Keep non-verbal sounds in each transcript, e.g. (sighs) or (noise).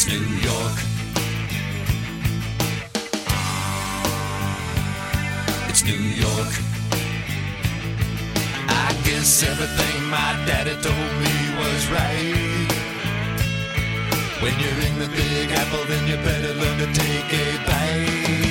It's New York. It's New York. I guess everything my daddy told me was right. When you're in the Big Apple, then you better learn to take a bite.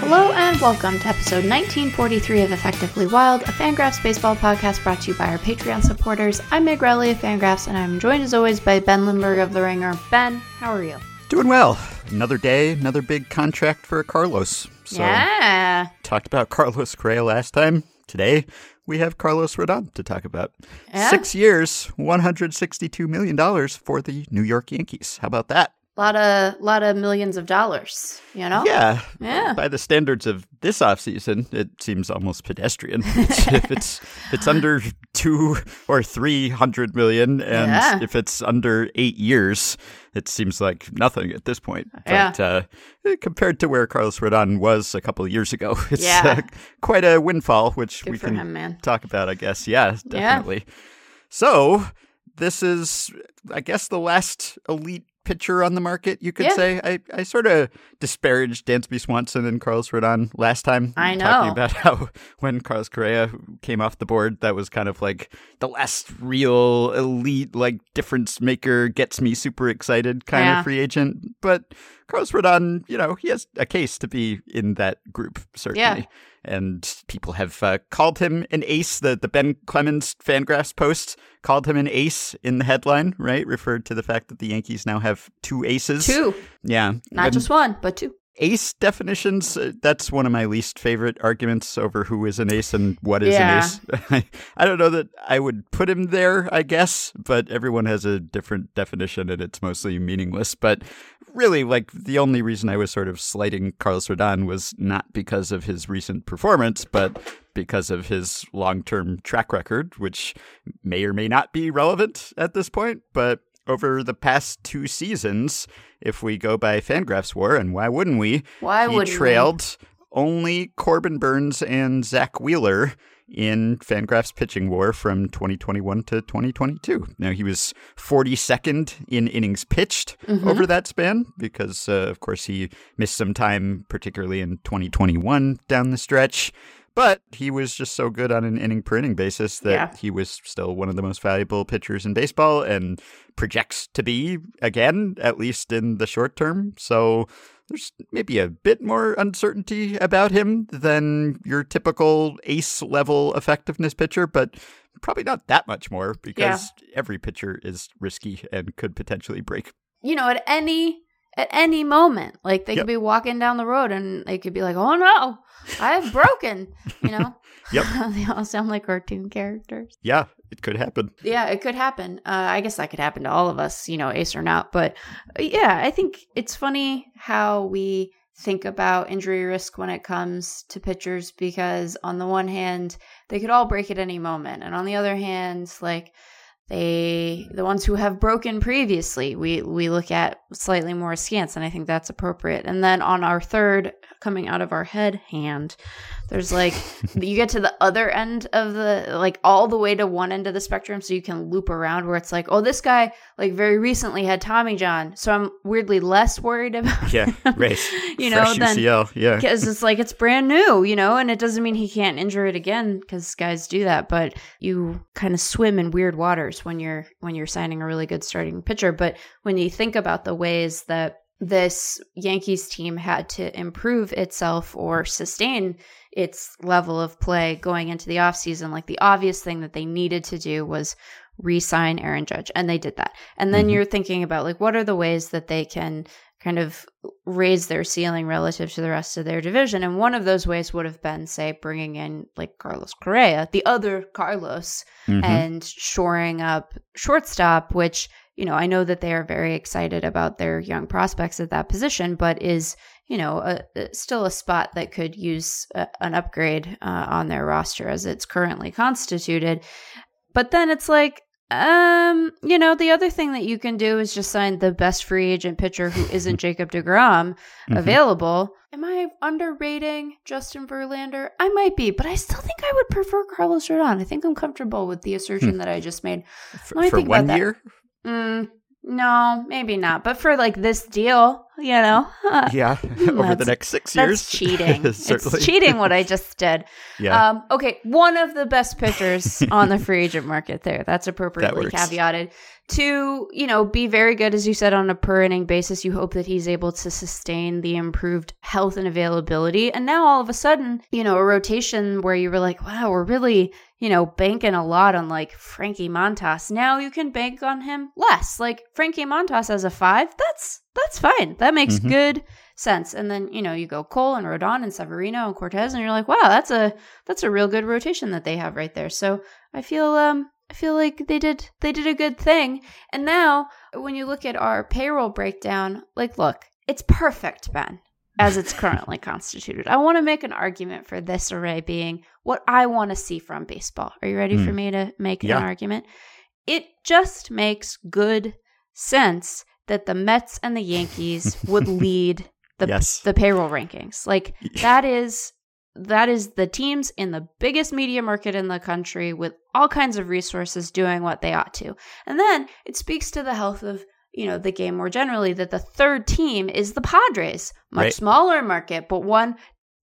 Hello and welcome to episode 1943 of Effectively Wild, a Fangraphs baseball podcast brought to you by our Patreon supporters. I'm Meg Rowley of Fangraphs, and I'm joined as always by Ben Lindbergh of The Ringer. Ben, how are you? Doing well. Another day, another big contract for Carlos. So, yeah. talked about Carlos Correa last time. Today, we have Carlos Rodon to talk about. Yeah. Six years, $162 million for the New York Yankees. How about that? A lot of lot of millions of dollars, you know? Yeah. Yeah. By the standards of this offseason, it seems almost pedestrian. (laughs) If it's it's under two or three hundred million, and Yeah. if it's under eight years, it seems like nothing at this point. Yeah. Uh, compared to where Carlos Rodon was a couple of years ago, (laughs) it's Yeah. uh, quite a windfall, which Good we can him, talk about, I guess. Yeah, definitely. So this is, I guess, the last elite pitcher on the market. You could Yeah. say. I, I sort of disparaged Dansby Swanson and Carlos Rodon last time. I know. talking about (laughs) how when Carlos Correa came off the board, that was kind of like the last real elite, like difference maker, gets me super excited kind Yeah. of free agent. But Carlos Rodon, you know, he has a case to be in that group certainly and people have uh, called him an ace. The the Ben Clemens Fangraphs post called him an ace in the headline, right? Referred to the fact that the Yankees now have two aces. Two. yeah, Not And just one, but two. Ace definitions. uh, that's one of my least favorite arguments over who is an ace and what is Yeah. an ace. (laughs) I don't know that I would put him there. I guess, but everyone has a different definition, and it's mostly meaningless. But really, like the only reason I was sort of slighting Carlos Rodon was not because of his recent performance, but because of his long-term track record, which may or may not be relevant at this point. But over the past two seasons, if we go by Fangraphs WAR, and why wouldn't we? Why he wouldn't we? trailed only Corbin Burnes and Zack Wheeler in Fangraphs pitching war from 2021 to 2022. Now he was 42nd in innings pitched Mm-hmm. over that span because, uh, of course, he missed some time, particularly in 2021 down the stretch. But he was just so good on an inning per inning basis that Yeah. he was still one of the most valuable pitchers in baseball and projects to be again, at least in the short term. So there's maybe a bit more uncertainty about him than your typical ace level effectiveness pitcher, but probably not that much more because every pitcher is risky and could potentially break. you know, at any at any moment, like they Yep. could be walking down the road and they could be like, "Oh no, I've broken," you know. (laughs) Yep. (laughs) they all sound like cartoon characters. Yeah, it could happen. Yeah, it could happen. Uh, I guess that could happen to all of us, you know, ace or not. But uh, yeah, I think it's funny how we think about injury risk when it comes to pitchers because on the one hand, they could all break at any moment, and on the other hand, like they the ones who have broken previously we we look at slightly more askance and i think that's appropriate. And then on our third coming out of our head hand there's like (laughs) you get to the other end of the like all the way to one end of the spectrum so you can loop around where it's like oh this guy like very recently had tommy john so i'm weirdly less worried (laughs) about Yeah, right. (laughs) you know Fresh than UCL. Yeah. because it's like it's brand new, you know, and it doesn't mean he can't injure it again because guys do that. But you kind of swim in weird waters when you're when you're signing a really good starting pitcher. But when you think about the ways that this Yankees team had to improve itself or sustain its level of play going into the offseason, like the obvious thing that they needed to do was re-sign Aaron Judge and they did that. And then Mhm. you're thinking about like what are the ways that they can kind of raise their ceiling relative to the rest of their division. And one of those ways would have been, say, bringing in like Carlos Correa, the other Carlos, Mhm. and shoring up shortstop, which, you know, I know that they are very excited about their young prospects at that position, but is, you know, a, a- still a spot that could use a, an upgrade uh, on their roster as it's currently constituted. But then it's like, um, you know, the other thing that you can do is just sign the best free agent pitcher who (laughs) isn't Jacob DeGrom Mhm. available. Am I underrating Justin Verlander? I might be, but I still think I would prefer Carlos Rodon. I think I'm comfortable with the assertion that I just made. For, let me for think one about that. year? Mm, No, maybe not. But for like this deal, you know, yeah, (laughs) over the next six years, that's (laughs) cheating. It's cheating what I (laughs) just did. Yeah, Um, okay, one of the best pitchers on the free agent market there. That's appropriately works. caveated. To, you know, be very good, as you said, on a per inning basis, you hope that he's able to sustain the improved health and availability. And now all of a sudden, you know, a rotation where you were like, wow, we're really, you know, banking a lot on like Frankie Montas. Now you can bank on him less. Like Frankie Montas as a five, that's that's fine. That makes Mhm. good sense. And then, you know, you go Cole and Rodon and Severino and Cortes and you're like, wow, that's a that's a real good rotation that they have right there. So I feel um I feel like they did they did a good thing. And now when you look at our payroll breakdown, like look, it's perfect, Ben, as it's currently (laughs) constituted. I want to make an argument for this array being what I want to see from baseball. Are you ready for Hmm. me to make Yeah. an argument? It just makes good sense that the Mets and the Yankees would (laughs) lead the Yes. the payroll rankings. Like that is that is the teams in the biggest media market in the country with all kinds of resources doing what they ought to. And then it speaks to the health of you know the game more generally that the third team is the Padres, much Right. smaller market, but one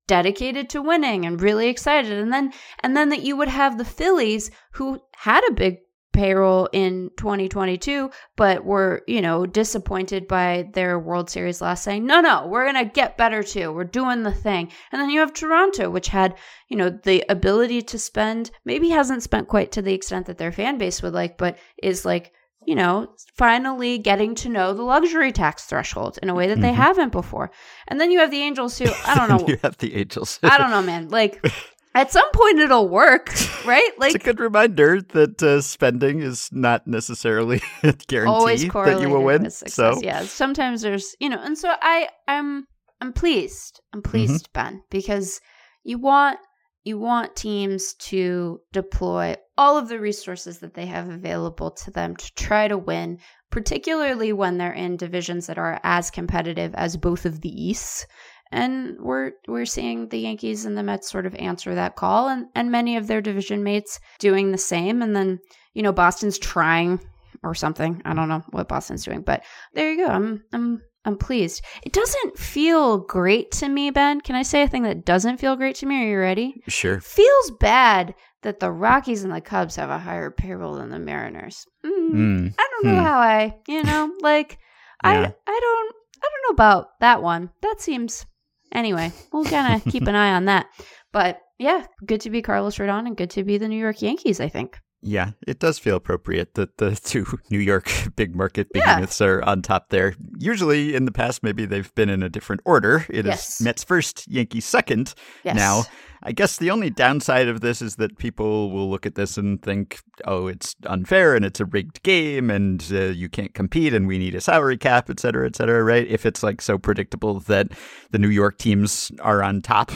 dedicated to winning and really excited. And then and then that you would have the Phillies who had a big payroll in 2022 but were you know disappointed by their world series loss saying no no we're gonna get better too we're doing the thing and then you have toronto which had you know the ability to spend maybe hasn't spent quite to the extent that their fan base would like but is like you know finally getting to know the luxury tax threshold in a way that they Mhm. haven't before and then you have the angels who i don't (laughs) know you have the Angels. i don't know man like (laughs) at some point it'll work (laughs) right like it's a good reminder that uh, spending is not necessarily (laughs) a guarantee that you will win. So yeah, sometimes there's you know, and so I I'm I'm pleased. I'm Mm-hmm. pleased, Ben, because you want you want teams to deploy all of the resources that they have available to them to try to win, particularly when they're in divisions that are as competitive as both of the Easts. And we're we're seeing the Yankees and the Mets sort of answer that call and, and many of their division mates doing the same. And then, you know, Boston's trying or something. I don't know what Boston's doing, but there you go. I'm I'm I'm pleased. It doesn't feel great to me, Ben. Can I say a thing that doesn't feel great to me? Are you ready? sure. Feels bad that the Rockies and the Cubs have a higher payroll than the Mariners. Mm, Mm. I don't know Hmm. how I, you know, like I I don't I don't know about that one. That seems anyway. We'll kind of (laughs) keep an eye on that. But yeah, good to be Carlos Rodon and good to be the New York Yankees. I think. Yeah, it does feel appropriate that the (laughs) two New York (laughs) big market Yeah. behemoths are on top there. Usually in the past, maybe they've been in a different order. It is Yes. Mets first, Yankees second. Yes. Now, I guess the only downside of this is that people will look at this and think, oh, it's unfair and it's a rigged game and uh, you can't compete and we need a salary cap, et cetera, et cetera, right? If it's like so predictable that the New York teams are on top.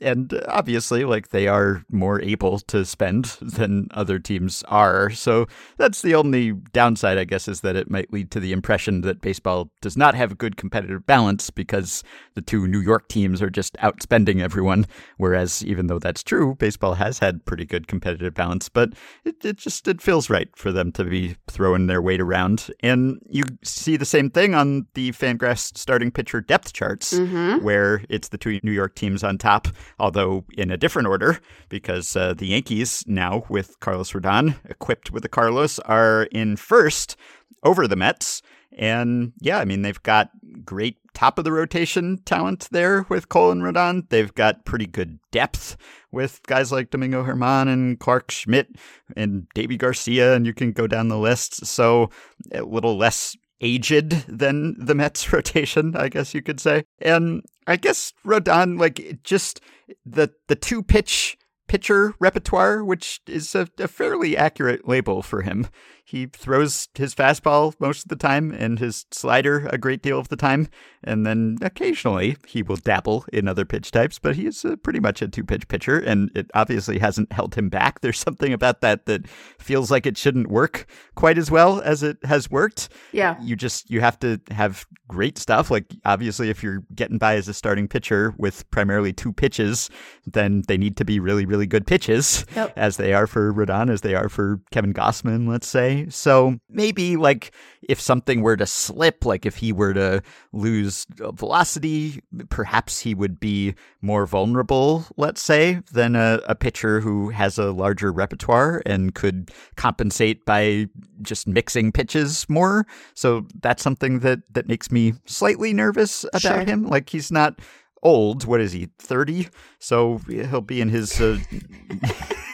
And obviously, like they are more able to spend than other teams are. So that's the only downside, I guess, is that it might lead to the impression that baseball does not have a good competitive balance because the two New York teams are just outspending everyone. Whereas, even though that's true, baseball has had pretty good competitive balance, but it, it just it feels right for them to be throwing their weight around. And you see the same thing on the Fangraphs starting pitcher depth charts Mm-hmm. where it's the two New York teams on top, although in a different order, because uh, the Yankees now with Carlos Rodon equipped with the Carlos are in first over the Mets. And yeah, I mean, they've got great top of the rotation talent there with Cole and Rodon. They've got pretty good depth with guys like Domingo Germán and Clarke Schmidt and Deivi Garcia, and you can go down the list. So a little less aged than the Mets (laughs) rotation, I guess you could say. And I guess Rodon, like just the the two pitch pitcher repertoire, which is a, a fairly accurate label for him. He throws his fastball most of the time and his slider a great deal of the time. And then occasionally he will dabble in other pitch types, but he is pretty much a two pitch pitcher. And it obviously hasn't held him back. (laughs) There's something about that that feels like it shouldn't work quite as well as it has worked Yeah. you just you have to have great stuff like obviously if you're getting by as a starting pitcher with primarily two pitches then they need to be really really good pitches Yep. (laughs) as they are for Rodon as they are for Kevin Gausman let's say. So maybe like if something were to slip, like if he were to lose uh, velocity, perhaps he would be more vulnerable, let's say, than a, a pitcher who has a larger repertoire and could compensate by just mixing pitches more. So that's something that that makes me slightly nervous about Sure. him. Like he's not old. What is he? Thirty. So he'll be in his. Uh, (laughs)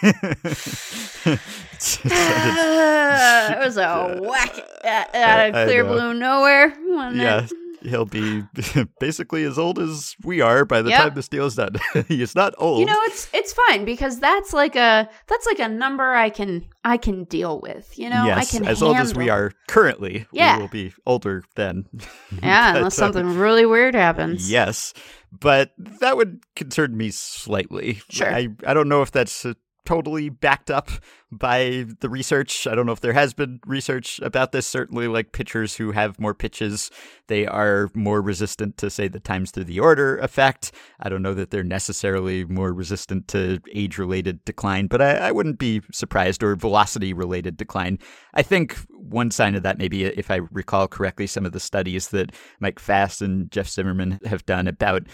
(laughs) (laughs) it was a whack out, out of clear blue nowhere. yeah, he'll be (laughs) basically as old as we are by the Yep. time this deal is done. (laughs) he's not old. You know, it's it's fine because that's like a that's like a number I can I can deal with. You know, yes, I can as old as we are currently, Yeah. we will be older then. (laughs) Yeah, But, unless something really weird happens. Yes, but that would concern me slightly. Sure. I, I don't know if that's totally backed up by the research. I don't know if there has been research about this. Certainly, like pitchers who have more pitches, they are more resistant to, say, the times through the order effect. I don't know that they're necessarily more resistant to age related decline, but I, I wouldn't be surprised or velocity related decline. I think one sign of that, maybe if I recall correctly, some of the studies that Mike Fast and Jeff Zimmerman have done about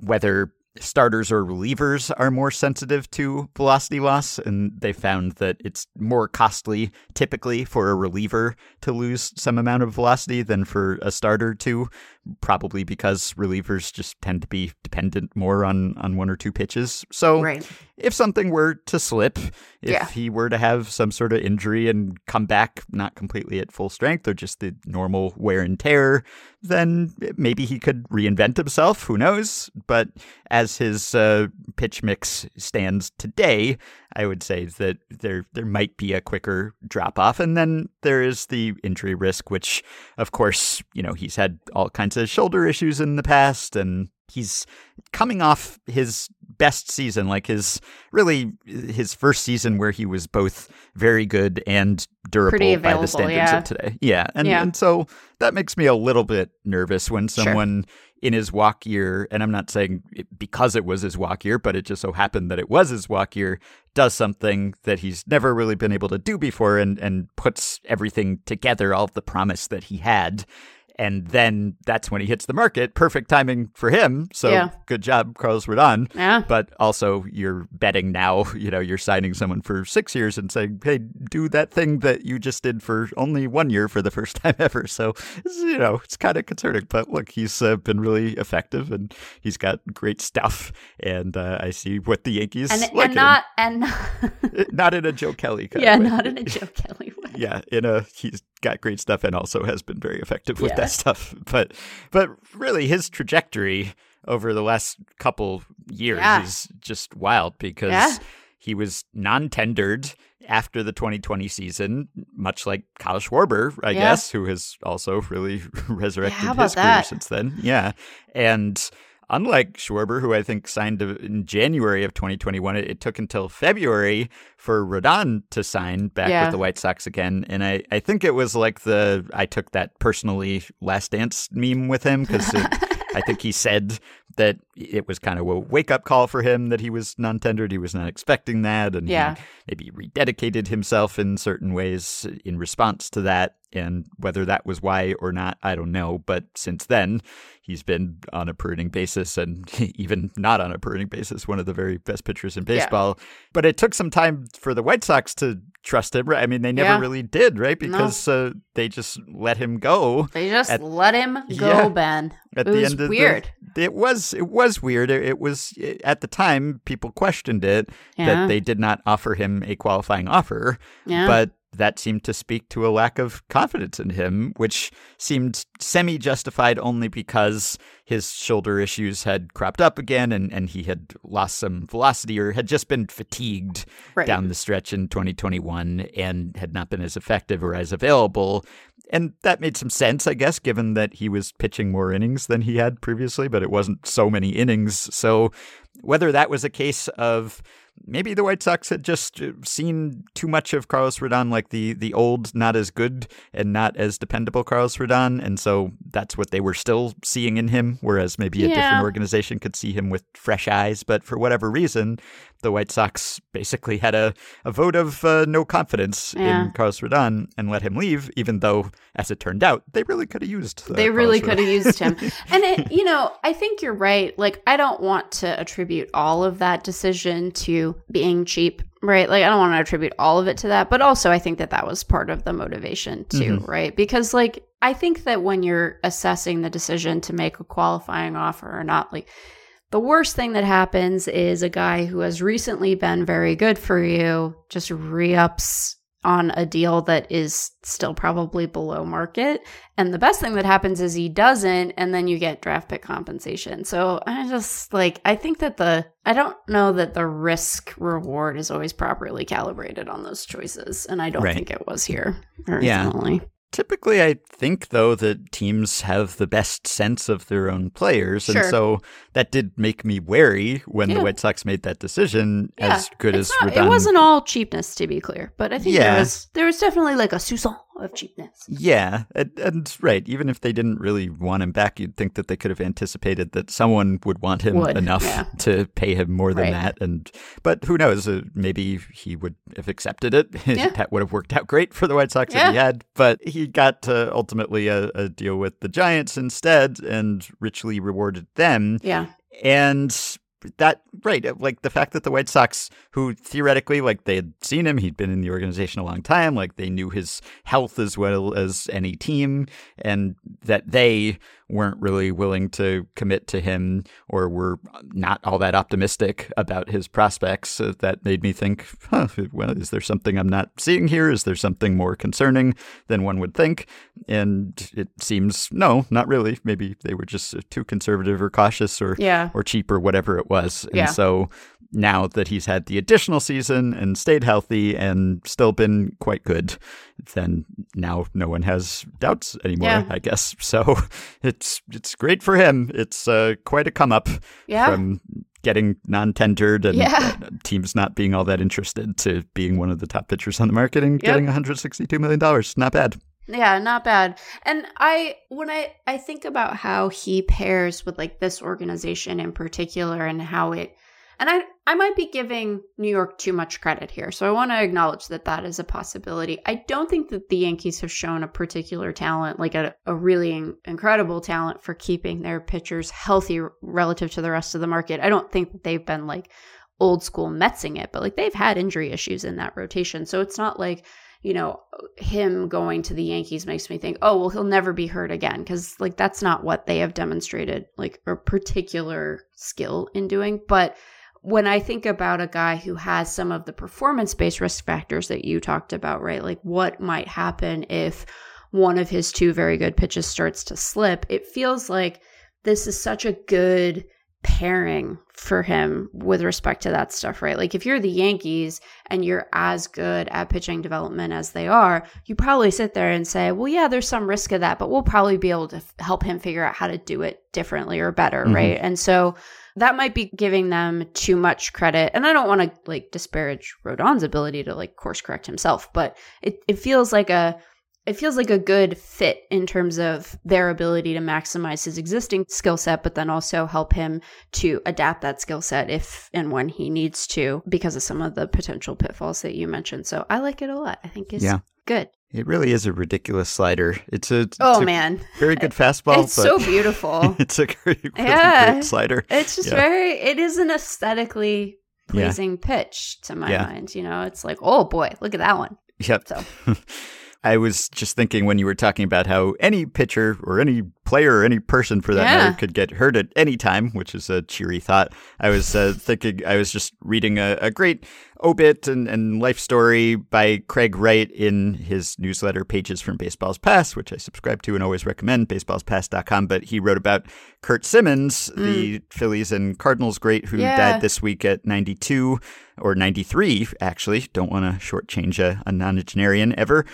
whether starters or relievers are more sensitive to velocity loss and they found that it's more costly typically for a reliever to lose some amount of velocity than for a starter to probably because relievers just tend to be dependent more on on one or two pitches so Right. if something were to slip, if Yeah. he were to have some sort of injury and come back not completely at full strength or just the normal wear and tear, then maybe he could reinvent himself. Who knows? But as his uh, pitch mix stands today, I would say that there there might be a quicker drop off, and then there is the injury risk, which, of course, you know he's had all kinds shoulder issues in the past, and he's coming off his best season, like his really his first season where he was both very good and durable by the standards yeah. of today. Yeah, and Yeah. and so that makes me a little bit nervous when Sure. someone in his walk year, and I'm not saying it because it was his walk year, but it just so happened that it was his walk year, does something that he's never really been able to do before and, and puts everything together, all of the promise that he had. And then that's when he hits the market. Perfect timing for him. So Yeah. good job, Carlos Rodon. Yeah. But also, you're betting now, you know, you're signing someone for six years and saying, hey, do that thing that you just did for only one year for the first (laughs) time ever. So, you know, it's kind of concerning. But look, he's uh, been really effective and he's got great stuff. And uh, I see what the Yankees And, like and not and (laughs) not in a Joe Kelly kind yeah, of way. not in a Joe Kelly. Yeah, in a he's got great stuff and also has been very effective with Yeah. that stuff. (laughs) But but really his trajectory over the last couple years Yeah. is just wild because Yeah. he was non-tendered after the 2020 season, much like Kyle Schwarber, I guess, who has also really (laughs) resurrected his career that? since then. Yeah. And unlike Schwarber, who I think signed in January of 2021, it, it took until February for Rodon to sign back Yeah. with the White Sox again. And I, I think it was like the, I took that personally last dance meme with him because (laughs) I think he said that it was kind of a wake up call for him that he was non tendered. He was not expecting that. And Yeah. he maybe rededicated himself in certain ways in response to that. And whether that was why or not, I don't know. But since then, he's been on a per inning basis and (laughs) even not on a per inning basis, one of the very best pitchers in baseball. But it took some time for the White Sox to trust him. I mean, they never Yeah. really did, right? Because uh, they just let him go They just At- let him go, Yeah. Ben. at it the was end of weird. the it was it was weird it, it was eh, at the time people questioned it Yeah. that they did not offer him a qualifying offer Yeah. but that seemed to speak to a lack of confidence in him which seemed semi justified only because his shoulder issues had cropped up again and, and he had lost some velocity or had just been fatigued Right. down the stretch in 2021 and had not been as effective or as available. And that made some sense, I guess, given that he was pitching more innings than he had previously, but it wasn't so many innings. So whether that was a case of maybe the White Sox had just uh, seen too much of Carlos Rodon, like the the old, not as good and not as dependable Carlos Rodon, and so that's what they were still seeing in him. Whereas maybe a Yeah. different organization could see him with fresh eyes, but for whatever reason, the White Sox basically had a, a vote of uh, no confidence Yeah. in Carlos Rodon and let him leave, even though, as it turned out, they really could have used. Uh, they really could have used him. (laughs) And it, you know, I think you're right. Like, I don't want to attribute all of that decision to being cheap, right? Like, I don't want to attribute all of it to that, but also I think that that was part of the motivation too, right? Because like, I think that when you're assessing the decision to make a qualifying offer or not, like. The worst thing that happens is a guy who has recently been very good for you just re ups on a deal that is still probably below market. And the best thing that happens is he doesn't, and then you get draft pick compensation. So I just like, I think that the, I don't know that the risk reward is always properly calibrated on those choices. And I don't Right. think it was here. Very Yeah. Typically, I think, though, that teams have the best sense of their own players. Sure. And so that did make me wary when Yeah. the White Sox made that decision, Yeah, as good It's as not-. It wasn't all cheapness, to be clear, but I think Yeah. there was there was definitely like a soupçon of cheapness. Yeah, and, and right, even if they didn't really want him back, you'd think that they could have anticipated that someone would want him Would, enough yeah. to pay him more than Right. that. And but who knows? Uh, maybe he would have accepted it. (laughs) Yeah. that would have worked out great for the White Sox if he had. But he got uh, ultimately a, a deal with the Giants instead, and richly rewarded them. Yeah. And that right, uh, like the fact that the White Sox, who theoretically, like they had seen him, he'd been in the organization a long time, like they knew his health as well as any team, and that they weren't really willing to commit to him or were not all that optimistic about his prospects. Uh, that made me think, huh, well, is there something I'm not seeing here? Is there something more concerning than one would think? And it seems no, not really. Maybe they were just uh, too conservative or cautious or Yeah. or cheap or whatever it was. And Yeah. so now that he's had the additional season and stayed healthy and still been quite good, then now no one has doubts anymore, Yeah. I guess. (laughs) So it's it's great for him. It's uh, quite a come up Yeah. from getting non-tendered and Yeah. uh, teams not being all that interested to being one of the top pitchers on the market and Yep. getting 162 million dollars. Not bad. Yeah, not bad. And I when I I think about how he pairs with like this organization in particular and how it and I I might be giving New York too much credit here. So I want to acknowledge that that is a possibility. I don't think that the Yankees have shown a particular talent, like a, a really in- incredible talent for keeping their pitchers healthy relative to the rest of the market. I don't think that they've been like old school Metsing it, but like they've had injury issues in that rotation. So it's not like you know, him going to the Yankees makes me think, oh, well, he'll never be hurt again. Cause like that's not what they have demonstrated, like a particular skill in doing. But when I think about a guy who has some of the performance based risk factors that you talked about, right? Like what might happen if one of his two very good pitches starts to slip? It feels like this is such a good pairing for him with respect to that stuff, right? Like if you're the Yankees and you're as good at pitching development as they are, you probably sit there and say, well, yeah, there's some risk of that, but we'll probably be able to f- help him figure out how to do it differently or better, Mhm. right? And so that might be giving them too much credit. And I don't want to like disparage Rodon's ability to like course correct himself, but it, it feels like a it feels like a good fit in terms of their ability to maximize his existing skill set, but then also help him to adapt that skill set if and when he needs to because of some of the potential pitfalls that you mentioned. So I like it a lot. I think it's Yeah. good. It really is a ridiculous slider. It's a, it's Oh a man, very good (laughs) fastball. it's so (laughs) beautiful. it's a great, really Yeah. great slider. It's just Yeah. very. It is an aesthetically Yeah. pleasing pitch to my Yeah. mind. You know, it's like, oh boy, look at that one. Yep. So (laughs) I was just thinking when you were talking about how any pitcher or any player or any person for that Yeah. matter could get hurt at any time, which is a cheery thought. I was uh, thinking, I was just reading a, a great obit and, and life story by Craig Wright in his newsletter, Pages from Baseball's Past, which I subscribe to and always recommend, baseballspast.com. But he wrote about Curt Simmons, the Phillies and Cardinals great who Mm. Yeah. died this week at 92 or 93, actually. Don't want to shortchange a, a nonagenarian ever.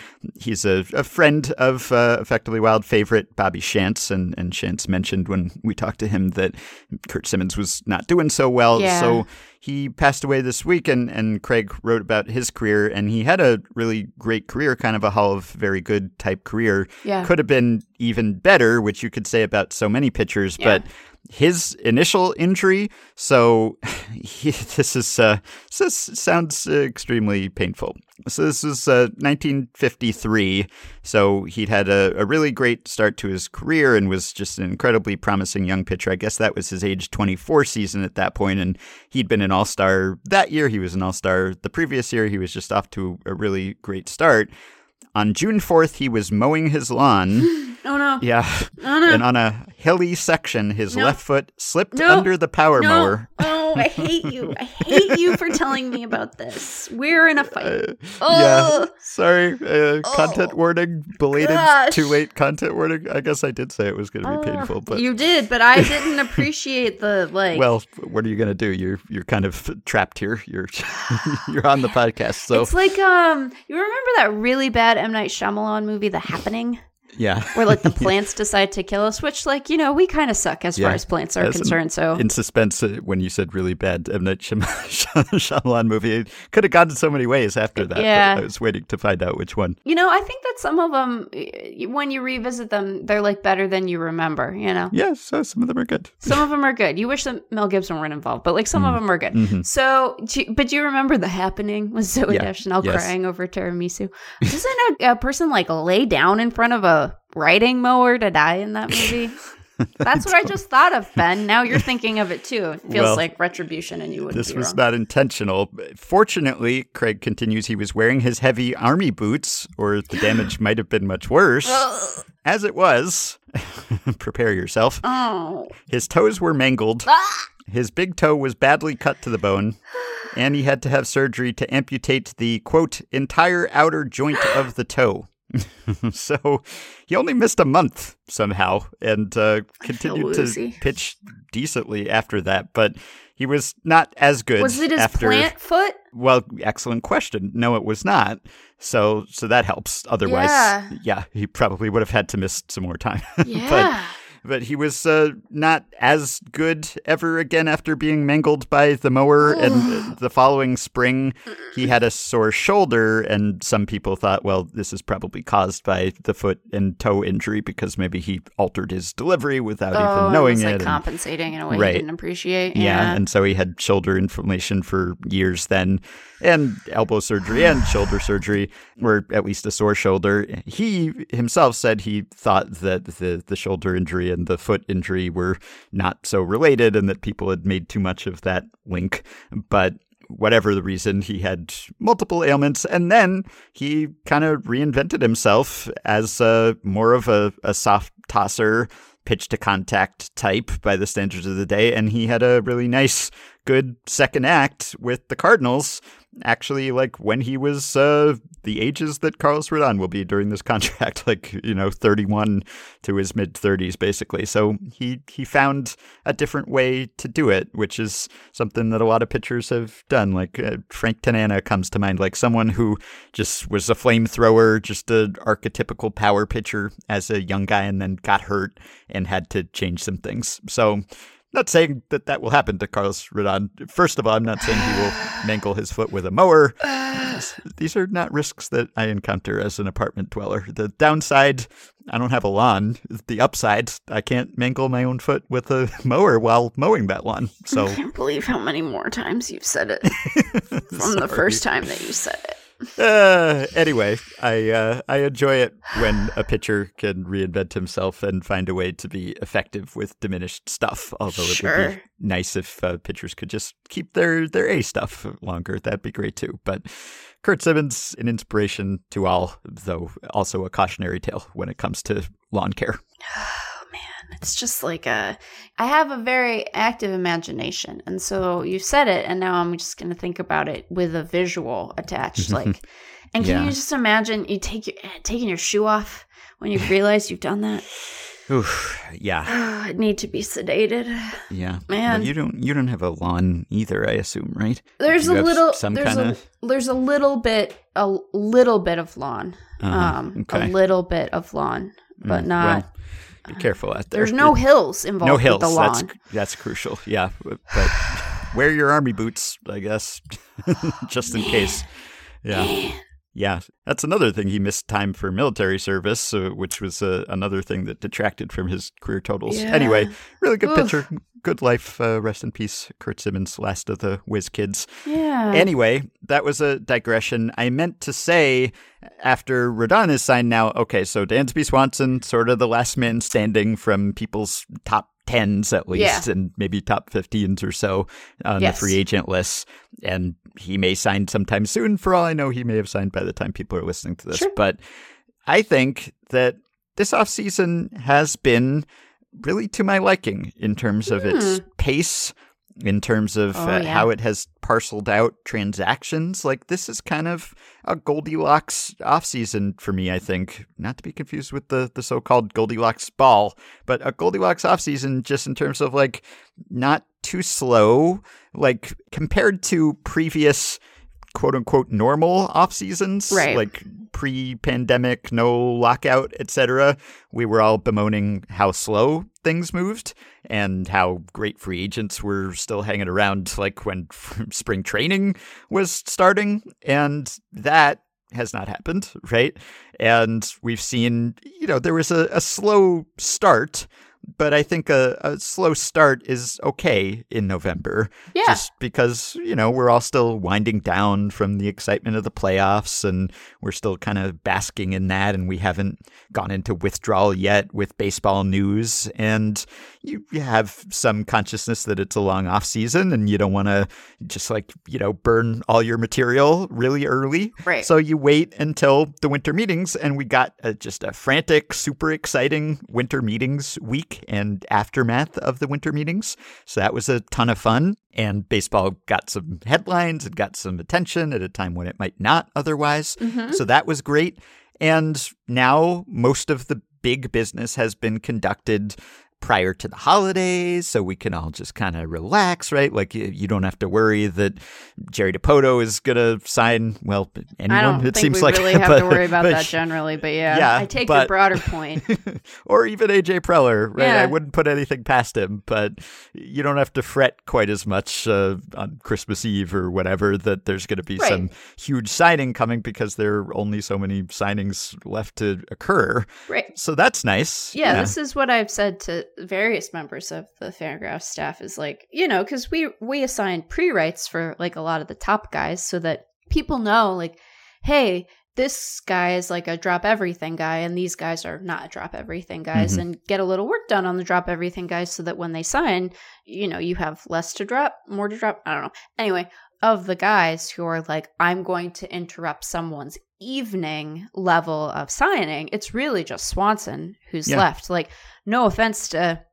He's a, a friend of uh, effectively wild favorite Bobby Shantz, and, and Shantz mentioned when we talked to him that Curt Simmons was not doing so well. Yeah. So he passed away this week, and, and Craig wrote about his career, and he had a really great career, kind of a Hall of Very Good type career. yeah, Could have been even better, which you could say about so many pitchers, Yeah. but his initial injury. So (laughs) he, this is uh, this sounds extremely painful. So this is uh, 1953. So he'd had a, a, really great start to his career and was just an incredibly promising young pitcher. I guess that was his age 24 season at that point, and he'd been an All Star that year. He was an All Star the previous year. He was just off to a really great start. On June 4th, he was mowing his lawn. (laughs) Oh no. Yeah. Oh no. And on a hilly section, his No. left foot slipped No. under the power no. mower. Oh, I hate you. I hate you for telling me about this. We're in a fight. Uh, Oh. yeah. Sorry. Uh, content Oh. warning. Belated. Gosh. Too late. Content warning. I guess I did say it was going to be Oh, painful, but you did, but I didn't appreciate the like. well, what are you going to do? You're you're kind of trapped here. You're (laughs) you're on the podcast, so it's like um, you remember that really bad M Night Shyamalan movie, The Happening, yeah. or like the (laughs) plants decide to kill us, which like you know we kind of suck as Yeah. far as plants are As concerned. So in suspense uh, when you said really bad M Night Shyam- (laughs) Shyamalan movie. It could have gone so many ways after that. but Yeah. I was waiting to find out which one. you know, I think that some of them, when you revisit them, they're like better than you remember. You know. Yeah, so some of them are good. Some of them are good. You wish that Mel Gibson weren't involved, but like some of them are good. Mhm. So, do you- but do you remember the happening with Zooey Yeah. Deschanel Yes. crying over tiramisu? Doesn't a, a person like lay down in front of a riding mower to die in that movie? (laughs) That's what I just thought of, Ben. Now you're thinking of it too. It feels Well, like retribution, and you wouldn't This was wrong. not intentional. Fortunately, Craig continues, he was wearing his heavy army boots, or the damage might have been much worse. (gasps) As it was, (laughs) prepare yourself. oh, His toes were mangled. Ah! His big toe was badly cut to the bone, and he had to have surgery to amputate the quote entire outer joint of the toe. (laughs) so he only missed a month somehow and uh, continued to pitch decently after that, but he was not as good. was it his after, plant foot? Well, excellent question. No, it was not. So, so that helps. Otherwise, Yeah. he probably would have had to miss some more time. (laughs) Yeah. but he was uh, not as good ever again after being mangled by the mower. and the following spring, he had a sore shoulder, and some people thought, well, this is probably caused by the foot and toe injury because maybe he altered his delivery without oh, even it knowing was, it. like and- compensating in a way Right. he didn't appreciate. yeah. Yeah. and so he had shoulder inflammation for years then, and elbow surgery and (sighs) shoulder surgery, or at least a sore shoulder. He himself said he thought that the, the shoulder injury and the foot injury were not so related and that people had made too much of that link. But whatever the reason, he had multiple ailments, and then he kind of reinvented himself as uh, more of a, a soft tosser, pitch to contact type by the standards of the day, and he had a really nice, good second act with the Cardinals. Actually, like when he was uh, the ages that Carlos Rodon will be during this (laughs) contract, like you know, thirty-one to his mid thirties, basically. So he he found a different way to do it, which is something that a lot of pitchers have done. Like uh, Frank Tanana comes to mind, like someone who just was a flamethrower, just an archetypical power pitcher as a young guy, and then got hurt and had to change some things. So. Not saying that that will happen to Carlos Rodon. First of all, I'm not saying he will (sighs) mangle his foot with a mower. (sighs) These are not risks that I encounter as an apartment dweller. The downside, I don't have a lawn. The upside, I can't mangle my own foot with a (laughs) mower while mowing that lawn. So I can't believe how many more times you've said it (laughs) from the first time that you said it. Uh, anyway, I uh, I enjoy it when a pitcher can reinvent himself and find a way to be effective with diminished stuff. Although it would be nice if uh, pitchers could just keep their their A stuff longer. That'd be great too. But Curt Simmons, an inspiration to all, though also a cautionary tale when it comes to lawn care. (sighs) (laughs) It's just like a. I have a very active imagination, and so you said it, and now I'm just gonna think about it with a visual attached. (laughs) Like, and can Yeah. you just imagine you take your taking your shoe off when you realize you've done that? (sighs) Oof, yeah, (sighs) need to be sedated. yeah. Man. You don't you don't have a lawn either, I assume, right? There's a little. some There's kinda- a. There's a little bit. A little bit of lawn. Uh-huh, Um. okay. A little bit of lawn, but Mm, not. Well, be careful out there. there's no It- (laughs) hills involved. no with hills. the lawn. That's that's crucial. Yeah, but (sighs) wear your army boots, I guess, (laughs) just in case. Yeah. Yeah, that's another thing. He missed time for military service, uh, which was uh, another thing that detracted from his career totals. Yeah. Anyway, really good Oof. pitcher. Good life. Uh, rest in peace, Curt Simmons, last of the whiz kids. Yeah. Anyway, that was a digression. I meant to say after Rodon is signed now, okay, so Dansby Swanson, sort of the last man standing from people's top tens at least, Yeah. and maybe top 15s or so on Yes. the free agent list. And he may sign sometime soon. For all I know, he may have signed by the time people are listening to this. Sure. But I think that this offseason has been really to my liking in terms of its pace, in terms of Hmm. Oh, uh, yeah. how it has parceled out transactions. Like this is kind of a Goldilocks offseason for me, I think. Not to be confused with the the so-called Goldilocks ball, but a Goldilocks offseason just in terms of like not too slow, like compared to previous quote unquote normal off seasons, Right. like pre-pandemic, no lockout, etc. We were all bemoaning how slow things moved and how great free agents were still hanging around, like when (laughs) spring training was starting, and that has not happened, right? And we've seen, you know, there was a, a slow start. But I think a, a slow start is okay in November Yeah. just because you know we're all still winding down from the excitement of the playoffs and we're still kind of basking in that and we haven't gone into withdrawal yet with baseball news and you, have some consciousness that it's a long off season and you don't want to just like you know burn all your material really early Right. so you wait until the winter meetings and we got a, just a frantic super exciting winter meetings week and aftermath of the winter meetings so that was a ton of fun. And baseball got some headlines and got some attention at a time when it might not otherwise. Mhm. So that was great. And now most of the big business has been conducted prior to the holidays, so we can all just kind of relax, right? Like you, you don't have to worry that Jerry Dipoto is gonna sign. Well, anyone. I don't it think seems we like really (laughs) have but- to worry about but- that generally, but yeah, Yeah, I take but- your broader (laughs) point. or even AJ Preller, right? I wouldn't put anything past him, but you don't have to fret quite as much uh, on Christmas Eve or whatever that there's going to be Right. some huge signing coming because there are only so many signings left to occur. Right. So that's nice. Yeah, this is what I've said to various members of the Fangraphs staff is like, you know, because we we assign pre-writes for like a lot of the top guys so that people know like, hey, this guy is like a drop everything guy, and these guys are not drop everything guys, Mhm. and get a little work done on the drop everything guys so that when they sign, you know, you have less to drop, more to drop. I don't know. Anyway, of the guys who are like, I'm going to interrupt someone's evening level of signing, it's really just Swanson who's Yeah. left. Like, no offense to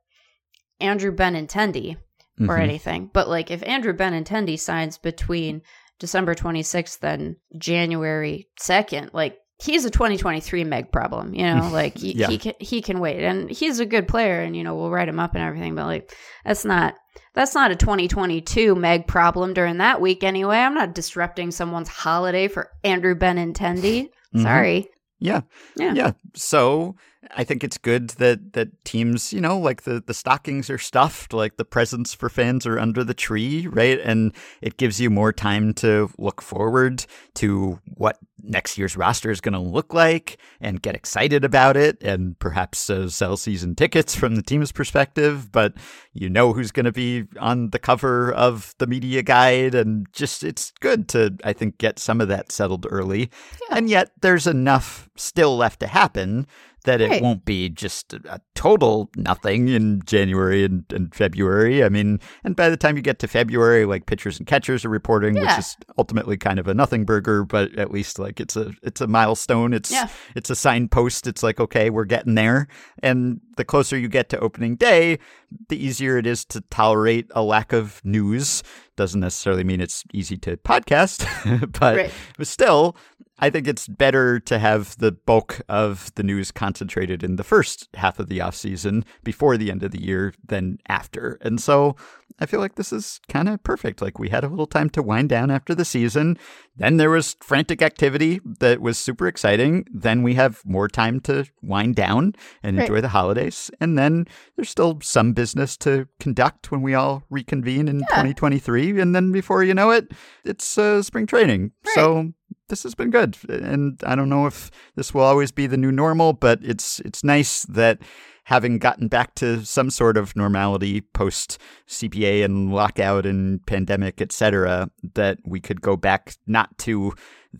Andrew Benintendi or Mhm. anything, but like if Andrew Benintendi signs between December 26th and January 2nd, like he's a 2023 Meg problem, you know, (laughs) like he, Yeah. he can he can wait, and he's a good player, and you know we'll write him up and everything, but like that's not that's not a 2022 Meg problem during that week anyway. I'm not disrupting someone's holiday for Andrew Benintendi. (laughs) Mhm. Sorry. Yeah. Yeah. Yeah. So I think it's good that that teams, you know, like the the stockings are stuffed, like the presents for fans are under the tree, right? And it gives you more time to look forward to what next year's roster is going to look like and get excited about it and perhaps uh, sell season tickets from the team's perspective, but you know who's going to be on the cover of the media guide and just it's good to I think get some of that settled early. Yeah. And yet there's enough still left to happen that it won't be just a, a total nothing in January and, and February. I mean, and by the time you get to February, like pitchers and catchers are reporting, Yeah. which is ultimately kind of a nothing burger, but at least like it's a it's a milestone. It's Yeah. it's a signpost. It's like okay, we're getting there. And the closer you get to opening day, the easier it is to tolerate a lack of news. Doesn't necessarily mean it's easy to podcast, (laughs) but Right. still, I think it's better to have the bulk of the news concentrated in the first half of the offseason before the end of the year than after. And so I feel like this is kind of perfect. Like we had a little time to wind down after the season. Then there was frantic activity that was super exciting. Then we have more time to wind down and Right. enjoy the holidays. And then there's still some business to conduct when we all reconvene in 2023. And then before you know it, it's uh, spring training. So this has been good, and I don't know if this will always be the new normal, but it's it's nice that having gotten back to some sort of normality post CBA and lockout and pandemic, etc., that we could go back not to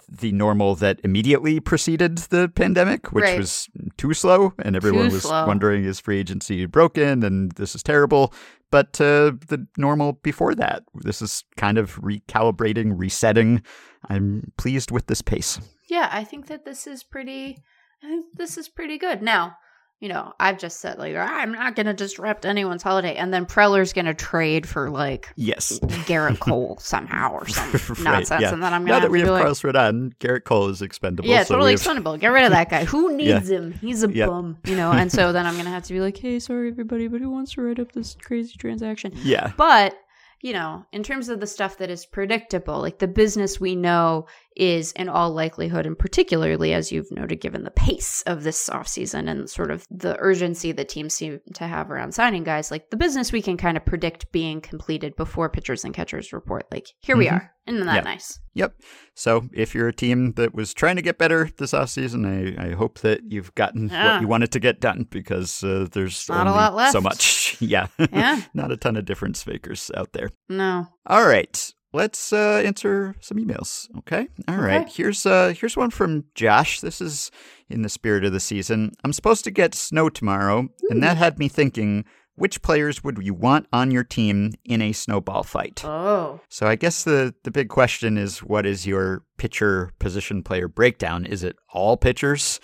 the normal that immediately preceded the pandemic, which Right. was too slow, and everyone Too was slow. wondering is free agency broken and this is terrible. But uh, the normal before that, this is kind of recalibrating, resetting. I'm pleased with this pace. Yeah, I think that this is pretty. I think this is pretty good. Now, you know, I've just said like I'm not gonna disrupt anyone's holiday, and then Preller's gonna trade for like Yes. Gerrit (laughs) Cole somehow or some (laughs) Right, nonsense, yeah. and then I'm gonna that have we to have be like, Carlos Rodon, Gerrit Cole is expendable. yeah, so totally have- expendable. Get rid of that guy. (laughs) Who Yeah. needs him? He's a bum, you know. And so then I'm gonna have to be like, hey, sorry everybody, but who wants to write up this crazy transaction? Yeah. But you know, in terms of the stuff that is predictable, like the business we know is in all likelihood, and particularly as you've noted, given the pace of this offseason and sort of the urgency that teams seem to have around signing guys, like the business we can kind of predict being completed before pitchers and catchers report, like, here we Mhm. are. Isn't that nice? Yep. So if you're a team that was trying to get better this offseason, I, I hope that you've gotten Yeah. what you wanted to get done because uh, there's Not a lot left. so much. (laughs) (laughs) yeah. Yeah. (laughs) Not a ton of difference fakers out there. No. All right. Let's uh, answer some emails. Okay. All right. Okay. Here's uh here's one from Josh. This is in the spirit of the season. I'm supposed to get snow tomorrow, and that had me thinking, which players would you want on your team in a snowball fight? Oh. So I guess the the big question is what is your pitcher position player breakdown? Is it all pitchers?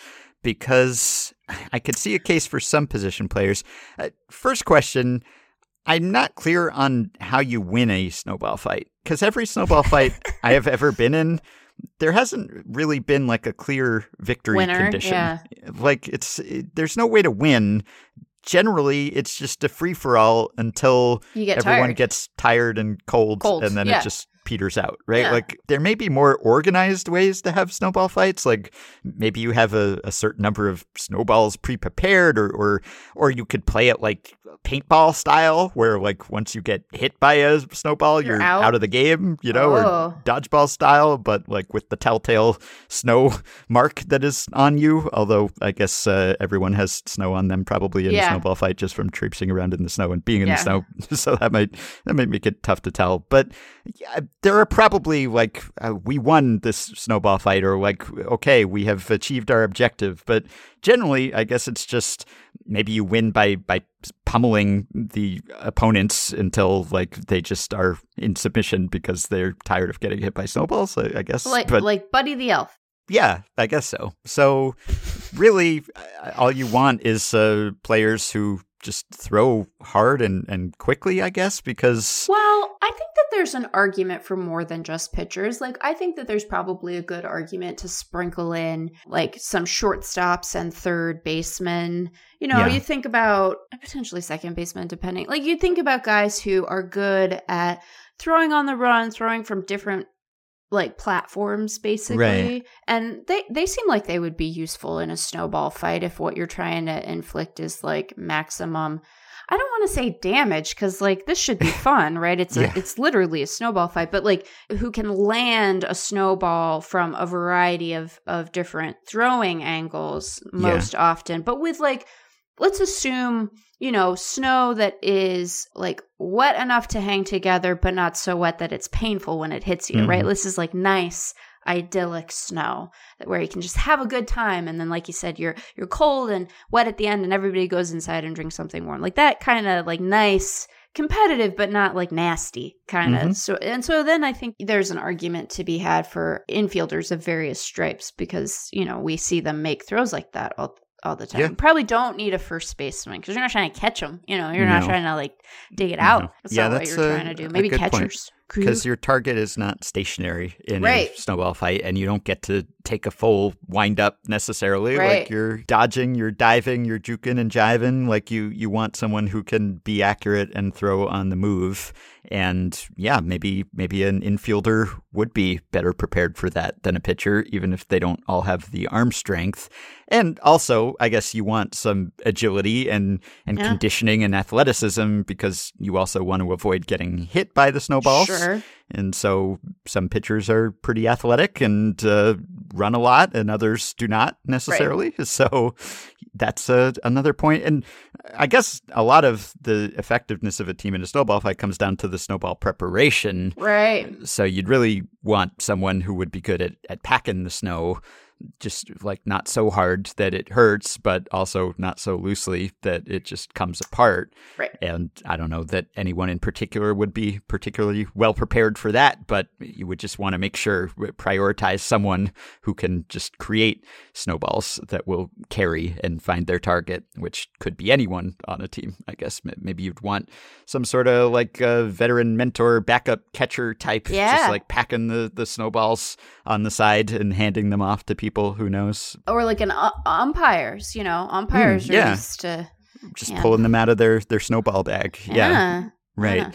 Because I could see a case for some position players. Uh, first question, I'm not clear on how you win a snowball fight because every snowball (laughs) fight I have ever been in there hasn't really been like a clear victory Winner, condition. yeah. Like it's it, there's no way to win. Generally, it's just a free for all until everyone tired. gets tired and cold, Cold, and then yeah. it just peters out, right? Yeah. Like there may be more organized ways to have snowball fights. Like maybe you have a, a certain number of snowballs pre-prepared, or or or you could play it like paintball style, where like once you get hit by a snowball, You're you're, out? of the game, you know, Oh. or dodgeball style, but like with the telltale snow mark that is on you. Although I guess uh, everyone has snow on them probably in Yeah. a snowball fight just from traipsing around in the snow and being in Yeah. the snow. (laughs) so that might that might make it tough to tell. But yeah, there are probably like uh, we won this snowball fight, or like okay, we have achieved our objective. But generally, I guess it's just maybe you win by by pummeling the opponents until like they just are in submission because they're tired of getting hit by snowballs. I, I guess, Like, but like Buddy the Elf. yeah, I guess so. So, really, uh, all you want is uh, players who just throw hard and, and quickly, I guess, because Well, I think that there's an argument for more than just pitchers. Like, I think that there's probably a good argument to sprinkle in like some shortstops and third basemen. You know, Yeah. you think about potentially second baseman, depending. Like, you think about guys who are good at throwing on the run, throwing from different like platforms basically Right. and they they seem like they would be useful in a snowball fight if what you're trying to inflict is like maximum I don't want to say damage because like this should be (laughs) fun, right? It's Yeah. a, it's literally a snowball fight, but like who can land a snowball from a variety of of different throwing angles Yeah. most often, but with like let's assume you know snow that is like wet enough to hang together, but not so wet that it's painful when it hits you, right? Mhm. This is like nice idyllic snow that where you can just have a good time and then like you said you're you're cold and wet at the end and everybody goes inside and drinks something warm like that kind of like nice competitive but not like nasty kind of Mhm. so and so then i think there's an argument to be had for infielders of various stripes because you know we see them make throws like that all all the time Yeah. You probably don't need a first baseman because you're not trying to catch them you know you're not trying to like dig it out No. that's Yeah, not that's what you're a- trying to do maybe catchers. point. Because your target is not stationary in Right. a snowball fight, and you don't get to take a full wind up necessarily. Right. Like you're dodging, you're diving, you're juking and jiving. Like you, you want someone who can be accurate and throw on the move. And yeah, maybe maybe an infielder would be better prepared for that than a pitcher, even if they don't all have the arm strength. And also, I guess you want some agility and and Yeah. conditioning and athleticism because you also want to avoid getting hit by the snowball. Sure. Sure. And so some pitchers are pretty athletic and uh, run a lot, and others do not necessarily. (laughs) So that's uh, another point. And I guess a lot of the effectiveness of a team in a snowball fight comes down to the snowball preparation. Right. So you'd really want someone who would be good at, at packing the snow just like not so hard that it hurts, but also not so loosely that it just comes apart. Right. And I don't know that anyone in particular would be particularly well prepared for that, but you would just want to make sure prioritize someone who can just create snowballs that will carry and find their target, which could be anyone on a team. I guess maybe you'd want some sort of like a veteran mentor, backup catcher type, yeah. just like packing the the snowballs on the side and handing them off to people people. Who knows? Or like an uh, umpires. You know, umpires Mm, yeah. are used to. Just Yeah. pulling them out of their their snowball bag. Yeah, Yeah. right. yeah.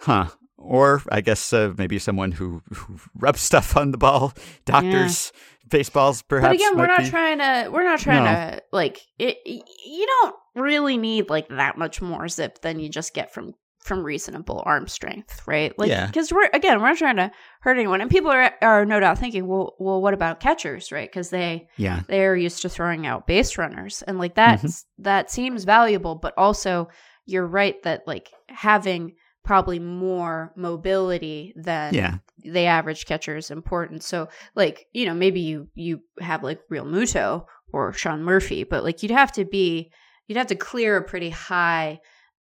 Huh. Or I guess uh, maybe someone who, who rubs (laughs) stuff on the ball. Doctors, baseballs, perhaps. But again, we're not be- trying to. We're not trying No. to like. It, you don't really need like that much more zip than you just get from from reasonable arm strength, right? Like, Yeah. because we're again, we're not trying to hurt anyone, and people are are no doubt thinking, well, well, what about catchers, right? Because they Yeah. they're used to throwing out base runners, and like that Mm-hmm. that seems valuable, but also you're right that like having probably more mobility than Yeah. the average catcher is important. So like, you know, maybe you you have like Realmuto or Sean Murphy, but like you'd have to be you'd have to clear a pretty high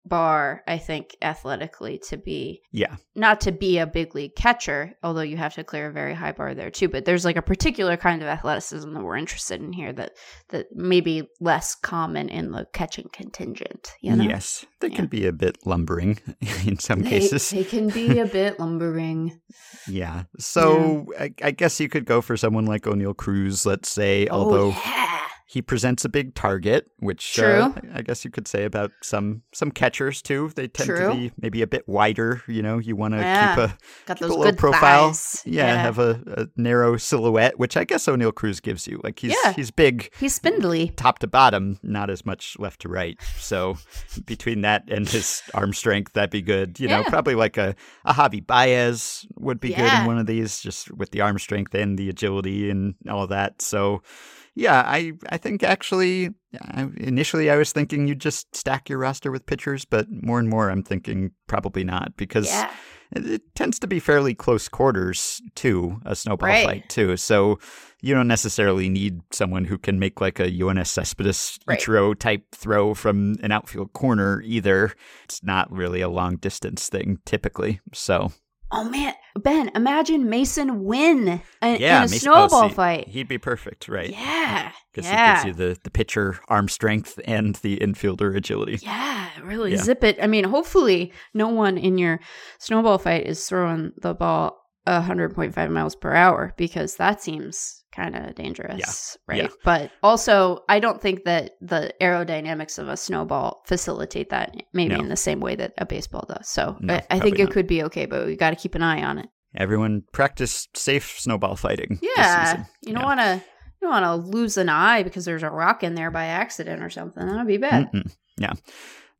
bar, I think, athletically to be Yeah. not to be a big league catcher, although you have to clear a very high bar there too. But there's like a particular kind of athleticism that we're interested in here that that may be less common in the catching contingent. You know? Yes. They Yeah. can be a bit lumbering (laughs) in some They, cases. they can be a bit lumbering. Yeah. So I, I guess you could go for someone like Oneil Cruz, let's say, oh, although oh, yeah. He presents a big target, which uh, I guess you could say about some some catchers too. They tend True. to be maybe a bit wider. You know, you want to Yeah. keep a got keep those a low good profile. thighs. Yeah, have a, a narrow silhouette, which I guess Oneil Cruz gives you. Like he's Yeah. he's big He's spindly. top to bottom, not as much left to right. So between that and his arm strength, that'd be good. You know, probably like a, a Javi Baez would be good in one of these, just with the arm strength and the agility and all that. So yeah, I I think actually I, initially I was thinking you'd just stack your roster with pitchers, but more and more I'm thinking probably not because Yeah. it, it tends to be fairly close quarters too, a snowball Right. fight too. So you don't necessarily need someone who can make like a Yoenis Cespedes Right. Ichiro type throw from an outfield corner either. It's not really a long distance thing typically. So Oh man, Ben, imagine Masyn Winn in, yeah, in a Masyn- oh, snowball oh, see, fight. He'd be perfect, right? Yeah. Because yeah. he gives you the, the pitcher arm strength and the infielder agility. Yeah, really Yeah. zip it. I mean, hopefully, no one in your snowball fight is throwing the ball 100.5 miles per hour because that seems kind of dangerous, right? Yeah. But also, I don't think that the aerodynamics of a snowball facilitate that maybe No. in the same way that a baseball does. So No, I, I think it not. could be okay, but we got to keep an eye on it. Everyone practice safe snowball fighting. this Yeah, you don't Yeah. want to. You don't want to lose an eye because there's a rock in there by accident or something. That would be bad. Mm-mm. Yeah.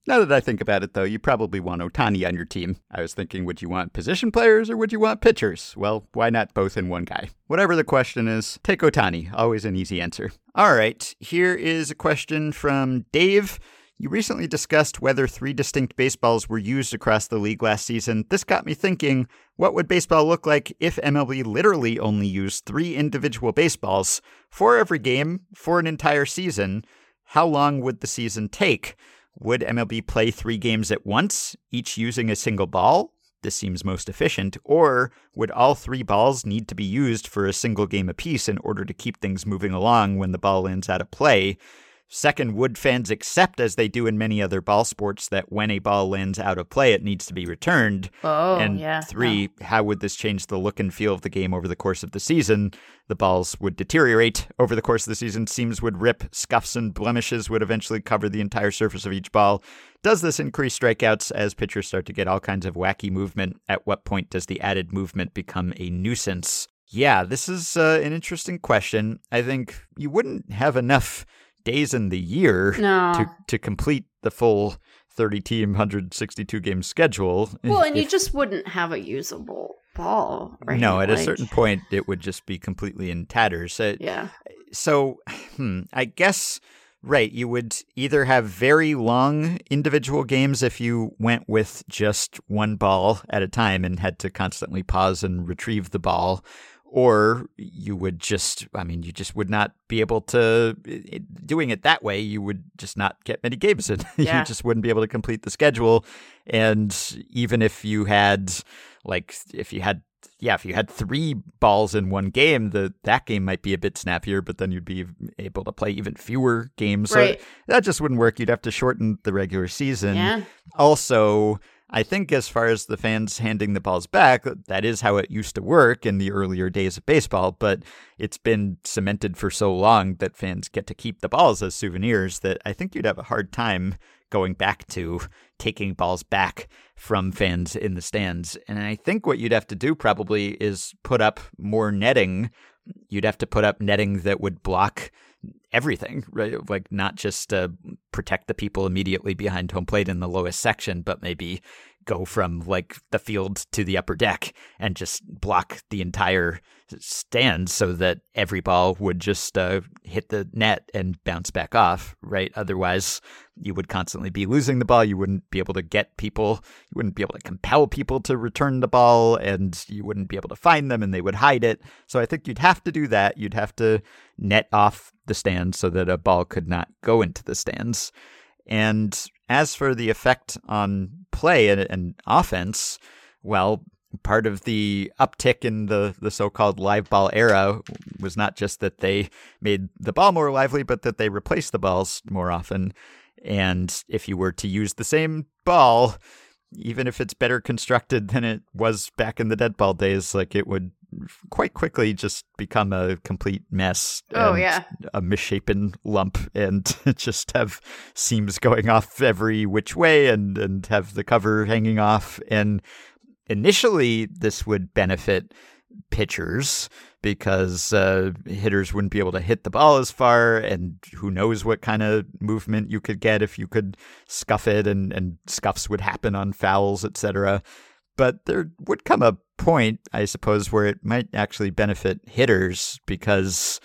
Now that I think about it, though, you probably want Ohtani on your team. I was thinking, would you want position players or would you want pitchers? Well, why not both in one guy? Whatever the question is, take Ohtani. Always an easy answer. All right, here is a question from Dave. You recently discussed whether three distinct baseballs were used across the league last season. This got me thinking what would baseball look like if MLB literally only used three individual baseballs for every game for an entire season? How long would the season take? Would MLB play three games at once, each using a single ball? This seems most efficient. Or would all three balls need to be used for a single game apiece in order to keep things moving along when the ball lands out of play? Second, would fans accept, as they do in many other ball sports, that when a ball lands out of play, it needs to be returned? Oh, and yeah. three, how would this change the look and feel of the game over the course of the season? The balls would deteriorate over the course of the season. Seams would rip. Scuffs and blemishes would eventually cover the entire surface of each ball. Does this increase strikeouts as pitchers start to get all kinds of wacky movement? At what point does the added movement become a nuisance? Yeah, this is uh, an interesting question. I think you wouldn't have enough days in the year No. to, to complete the full 30 team, 162 game schedule. Well, and you just wouldn't have a usable ball, right? no, at a certain point, it would just be completely in tatters. Uh, Yeah. so hmm, I guess right, you would either have very long individual games if you went with just one ball at a time and had to constantly pause and retrieve the ball. Or you would just, I mean, you just would not be able to, doing it that way, you would just not get many games in. (laughs) Yeah. you just wouldn't be able to complete the schedule. And even if you had, like, if you had yeah, if you had three balls in one game, the that game might be a bit snappier, but then you'd be able to play even fewer games. So that just wouldn't work. You'd have to shorten the regular season. Yeah. Also, I think as far as the fans handing the balls back, that is how it used to work in the earlier days of baseball, but it's been cemented for so long that fans get to keep the balls as souvenirs that I think you'd have a hard time going back to taking balls back from fans in the stands. And I think what you'd have to do probably is put up more netting. You'd have to put up netting that would block everything, right? Like not just uh, protect the people immediately behind home plate in the lowest section, but maybe go from like the field to the upper deck and just block the entire stand so that every ball would just uh, hit the net and bounce back off, right? Otherwise, you would constantly be losing the ball. You wouldn't be able to get people, you wouldn't be able to compel people to return the ball, and you wouldn't be able to find them and they would hide it. So I think you'd have to do that. You'd have to net off the stands so that a ball could not go into the stands. And as for the effect on play and, and offense, well, part of the uptick in the, the so called live ball era was not just that they made the ball more lively, but that they replaced the balls more often. And if you were to use the same ball, even if it's better constructed than it was back in the dead ball days, like it would quite quickly just become a complete mess. Oh, yeah. A misshapen lump (laughs) and (laughs) just have seams going off every which way and, and have the cover hanging off. And initially, this would benefit pitchers because uh, hitters wouldn't be able to hit the ball as far, and who knows what kind of movement you could get if you could scuff it, and, and scuffs would happen on fouls, etc. But there would come a point, I suppose, where it might actually benefit hitters because,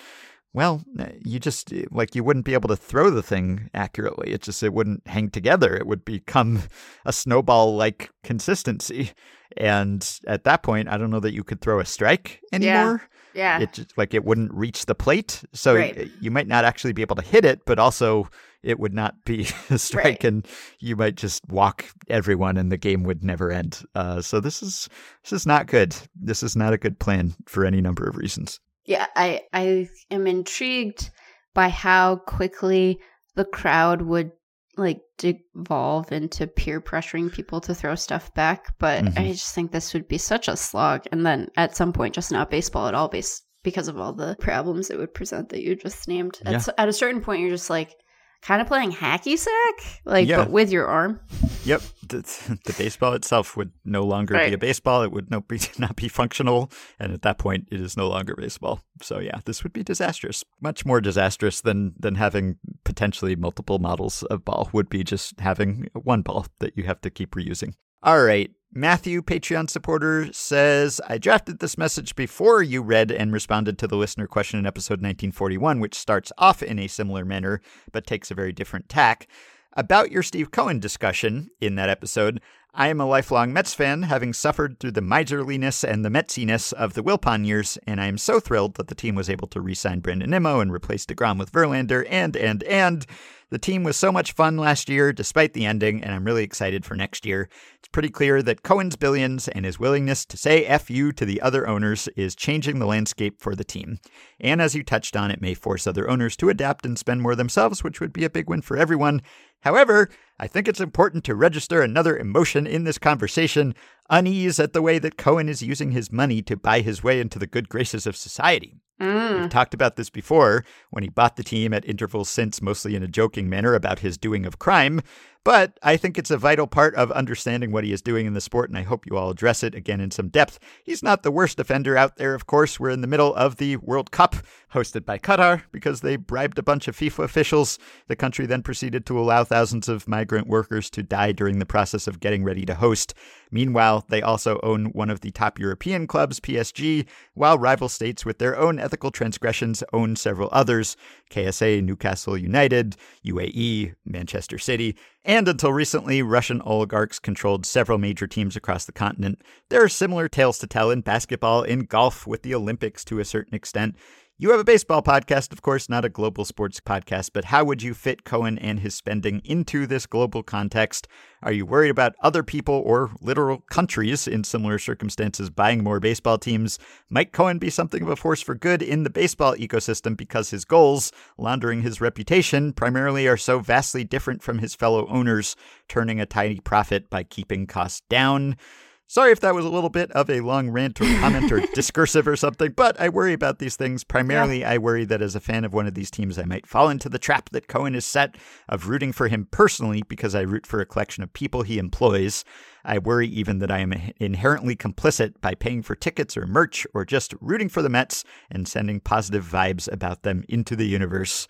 well, eh, you just eh, like you wouldn't be able to throw the thing accurately. It just it wouldn't hang together. It would become (laughs) a snowball like consistency. And at that point, I don't know that you could throw a strike anymore Yeah. yeah. it just, like it wouldn't reach the plate so Right. Eh, you might not actually be able to hit it but also it would not be (laughs) a strike Right. and you might just walk everyone and the game would never end uh, so this is this is not good this is not a good plan for any number of reasons Yeah, I I am intrigued by how quickly the crowd would like devolve into peer pressuring people to throw stuff back, but Mhm. I just think this would be such a slog and then at some point just not baseball at all base because of all the problems it would present that you just named. At, Yeah. s- at a certain point you're just like kind of playing hacky sack? Like Yeah. but with your arm. yep. The, (laughs) the baseball itself would no longer be a baseball. It would no (laughs) be, not be functional. And at that point it is no longer baseball. So yeah this would be disastrous. Much more disastrous than than having potentially multiple models of ball would be just having one ball that you have to keep reusing all right Matthew, Patreon supporter, says, I drafted this message before you read and responded to the listener question in episode 1941, which starts off in a similar manner but takes a very different tack. About your Steve Cohen discussion in that episode, I am a lifelong Mets fan, having suffered through the miserliness and the Metsiness of the Wilpon years, and I am so thrilled that the team was able to re sign Brandon Nimmo and replace DeGrom with Verlander, and, and, and. The team was so much fun last year, despite the ending, and I'm really excited for next year. It's pretty clear that Cohen's billions and his willingness to say F you to the other owners is changing the landscape for the team. And as you touched on, it may force other owners to adapt and spend more themselves, which would be a big win for everyone. However, I think it's important to register another emotion in this conversation unease at the way that Cohen is using his money to buy his way into the good graces of society. Mm. We've talked about this before when he bought the team at intervals since, mostly in a joking manner about his doing of crime. But I think it's a vital part of understanding what he is doing in the sport, and I hope you all address it again in some depth. He's not the worst offender out there, of course. We're in the middle of the World Cup, hosted by Qatar, because they bribed a bunch of FIFA officials. The country then proceeded to allow thousands of migrant workers to die during the process of getting ready to host. Meanwhile, they also own one of the top European clubs, PSG, while rival states with their own ethical transgressions own several others KSA, Newcastle United, UAE, Manchester City, and until recently, Russian oligarchs controlled several major teams across the continent. There are similar tales to tell in basketball, in golf, with the Olympics to a certain extent. You have a baseball podcast, of course, not a global sports podcast, but how would you fit Cohen and his spending into this global context? Are you worried about other people or literal countries in similar circumstances buying more baseball teams? Might Cohen be something of a force for good in the baseball ecosystem because his goals, laundering his reputation, primarily are so vastly different from his fellow owners, turning a tiny profit by keeping costs down? Sorry if that was a little bit of a long rant or comment or (laughs) discursive or something, but I worry about these things. Primarily, yeah. I worry that as a fan of one of these teams, I might fall into the trap that Cohen is set of rooting for him personally because I root for a collection of people he employs. I worry even that I am inherently complicit by paying for tickets or merch or just rooting for the Mets and sending positive vibes about them into the universe.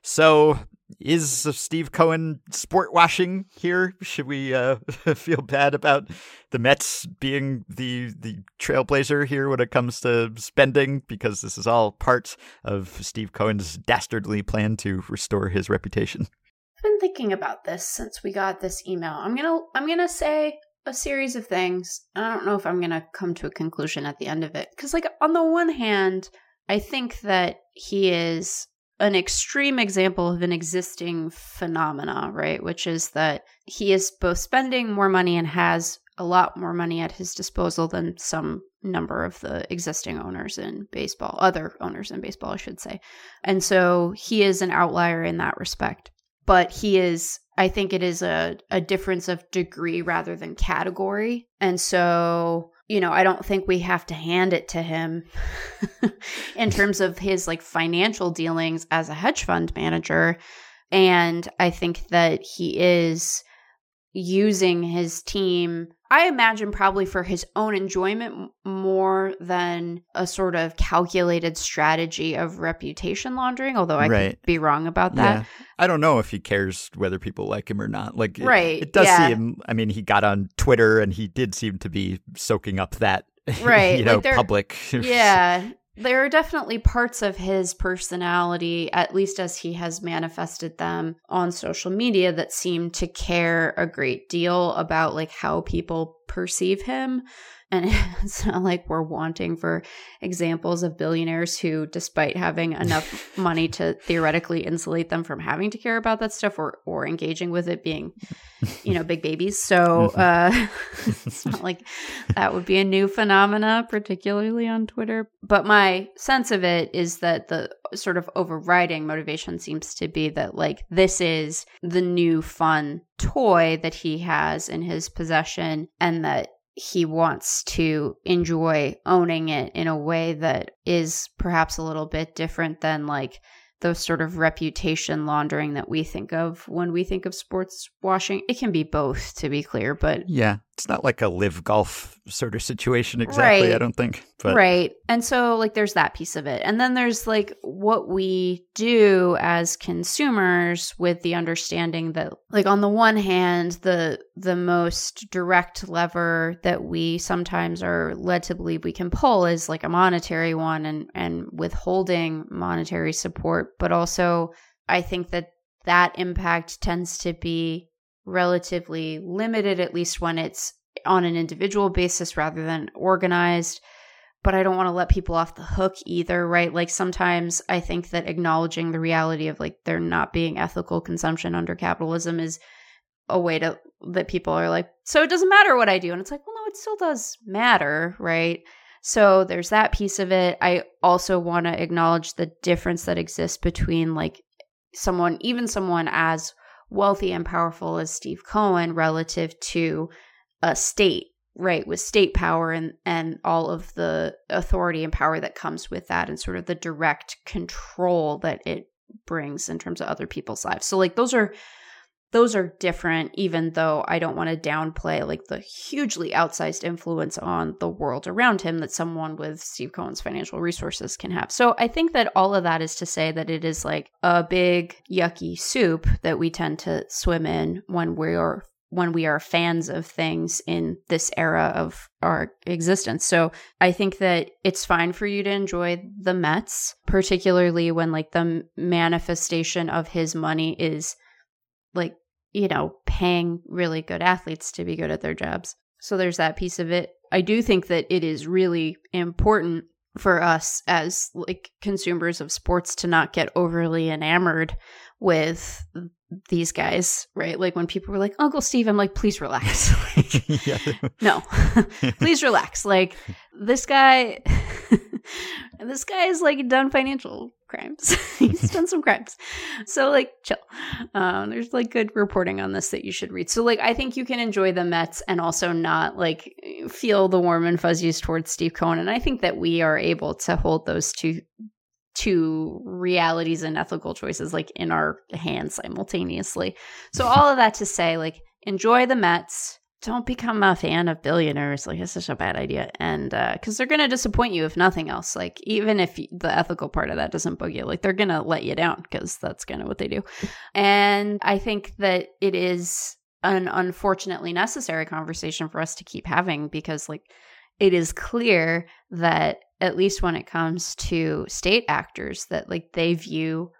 So is Steve Cohen sport washing here? Should we uh, (laughs) feel bad about the Mets being the the trailblazer here when it comes to spending? Because this is all part of Steve Cohen's dastardly plan to restore his reputation. I've been thinking about this since we got this email. I'm gonna I'm gonna say a series of things. I don't know if I'm gonna come to a conclusion at the end of it because, like, on the one hand, I think that he is an extreme example of an existing phenomena, right? Which is that he is both spending more money and has a lot more money at his disposal than some number of the existing owners in baseball, other owners in baseball, I should say. And so he is an outlier in that respect. But he is, I think it is a, a difference of degree rather than category. And so you know, I don't think we have to hand it to him (laughs) in terms of his like financial dealings as a hedge fund manager. And I think that he is using his team I imagine probably for his own enjoyment more than a sort of calculated strategy of reputation laundering, although I right. could be wrong about that. Yeah. I don't know if he cares whether people like him or not. Like, right. it, it does yeah. seem, I mean, he got on Twitter and he did seem to be soaking up that, (laughs) right. you know, like public. Yeah there are definitely parts of his personality, at least as he has manifested them on social media, that seem to care a great deal about like how people perceive him. And (laughs) it's not like we're wanting for examples of billionaires who, despite having enough (laughs) money to theoretically insulate them from having to care about that stuff or, or engaging with it being, you know, big babies. So uh, (laughs) it's not like that would be a new phenomena, particularly on Twitter. But my sense of it is that the sort of overriding motivation seems to be that, like, this is the new fun toy that he has in his possession and that he wants to enjoy owning it in a way that is perhaps a little bit different than like the sort of reputation laundering that we think of when we think of sports washing. It can be both, to be clear, but yeah, it's not like a live golf sort of situation exactly right. i don't think but. right and so like there's that piece of it and then there's like what we do as consumers with the understanding that like on the one hand the the most direct lever that we sometimes are led to believe we can pull is like a monetary one and and withholding monetary support but also i think that that impact tends to be relatively limited, at least when it's on an individual basis rather than organized. But I don't want to let people off the hook either, right? Like sometimes I think that acknowledging the reality of like there not being ethical consumption under capitalism is a way to that people are like, so it doesn't matter what I do. And it's like, well, no, it still does matter, right? So there's that piece of it. I also want to acknowledge the difference that exists between like someone, even someone as wealthy and powerful as Steve Cohen relative to a state, right, with state power and and all of the authority and power that comes with that and sort of the direct control that it brings in terms of other people's lives. So like those are those are different, even though I don't want to downplay like the hugely outsized influence on the world around him that someone with Steve Cohen's financial resources can have. So I think that all of that is to say that it is like a big yucky soup that we tend to swim in when we're when we are fans of things in this era of our existence. So I think that it's fine for you to enjoy the Mets, particularly when like the manifestation of his money is like you know, paying really good athletes to be good at their jobs. So there's that piece of it. I do think that it is really important for us as like consumers of sports to not get overly enamored with these guys, right? Like when people were like, Uncle Steve, I'm like, please relax. (laughs) like, (laughs) no, (laughs) please relax. Like this guy, this guy has like done financial crimes. (laughs) Done some crimes. So like chill. Um, there's like good reporting on this that you should read. So like I think you can enjoy the Mets and also not like feel the warm and fuzzies towards Steve Cohen. And I think that we are able to hold those two two realities and ethical choices like in our hands simultaneously. So all of that to say like enjoy the Mets don't become a fan of billionaires. Like it's such a bad idea, and because uh, they're gonna disappoint you if nothing else. Like even if the ethical part of that doesn't bug you, like they're gonna let you down because that's kind of what they do. And I think that it is an unfortunately necessary conversation for us to keep having because like it is clear that at least when it comes to state actors that like they view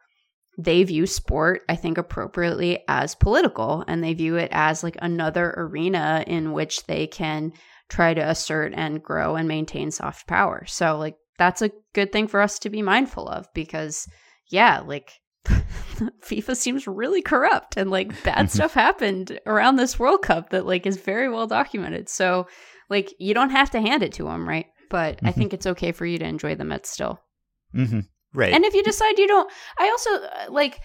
they view sport, I think, appropriately as political and they view it as like another arena in which they can try to assert and grow and maintain soft power. So, like, that's a good thing for us to be mindful of because, yeah, like, (laughs) FIFA seems really corrupt and like bad mm-hmm. stuff happened around this World Cup that like is very well documented. So, like, you don't have to hand it to them, right? But mm-hmm. I think it's okay for you to enjoy the Mets still. Mm-hmm. Right. And if you decide you don't, I also uh, like,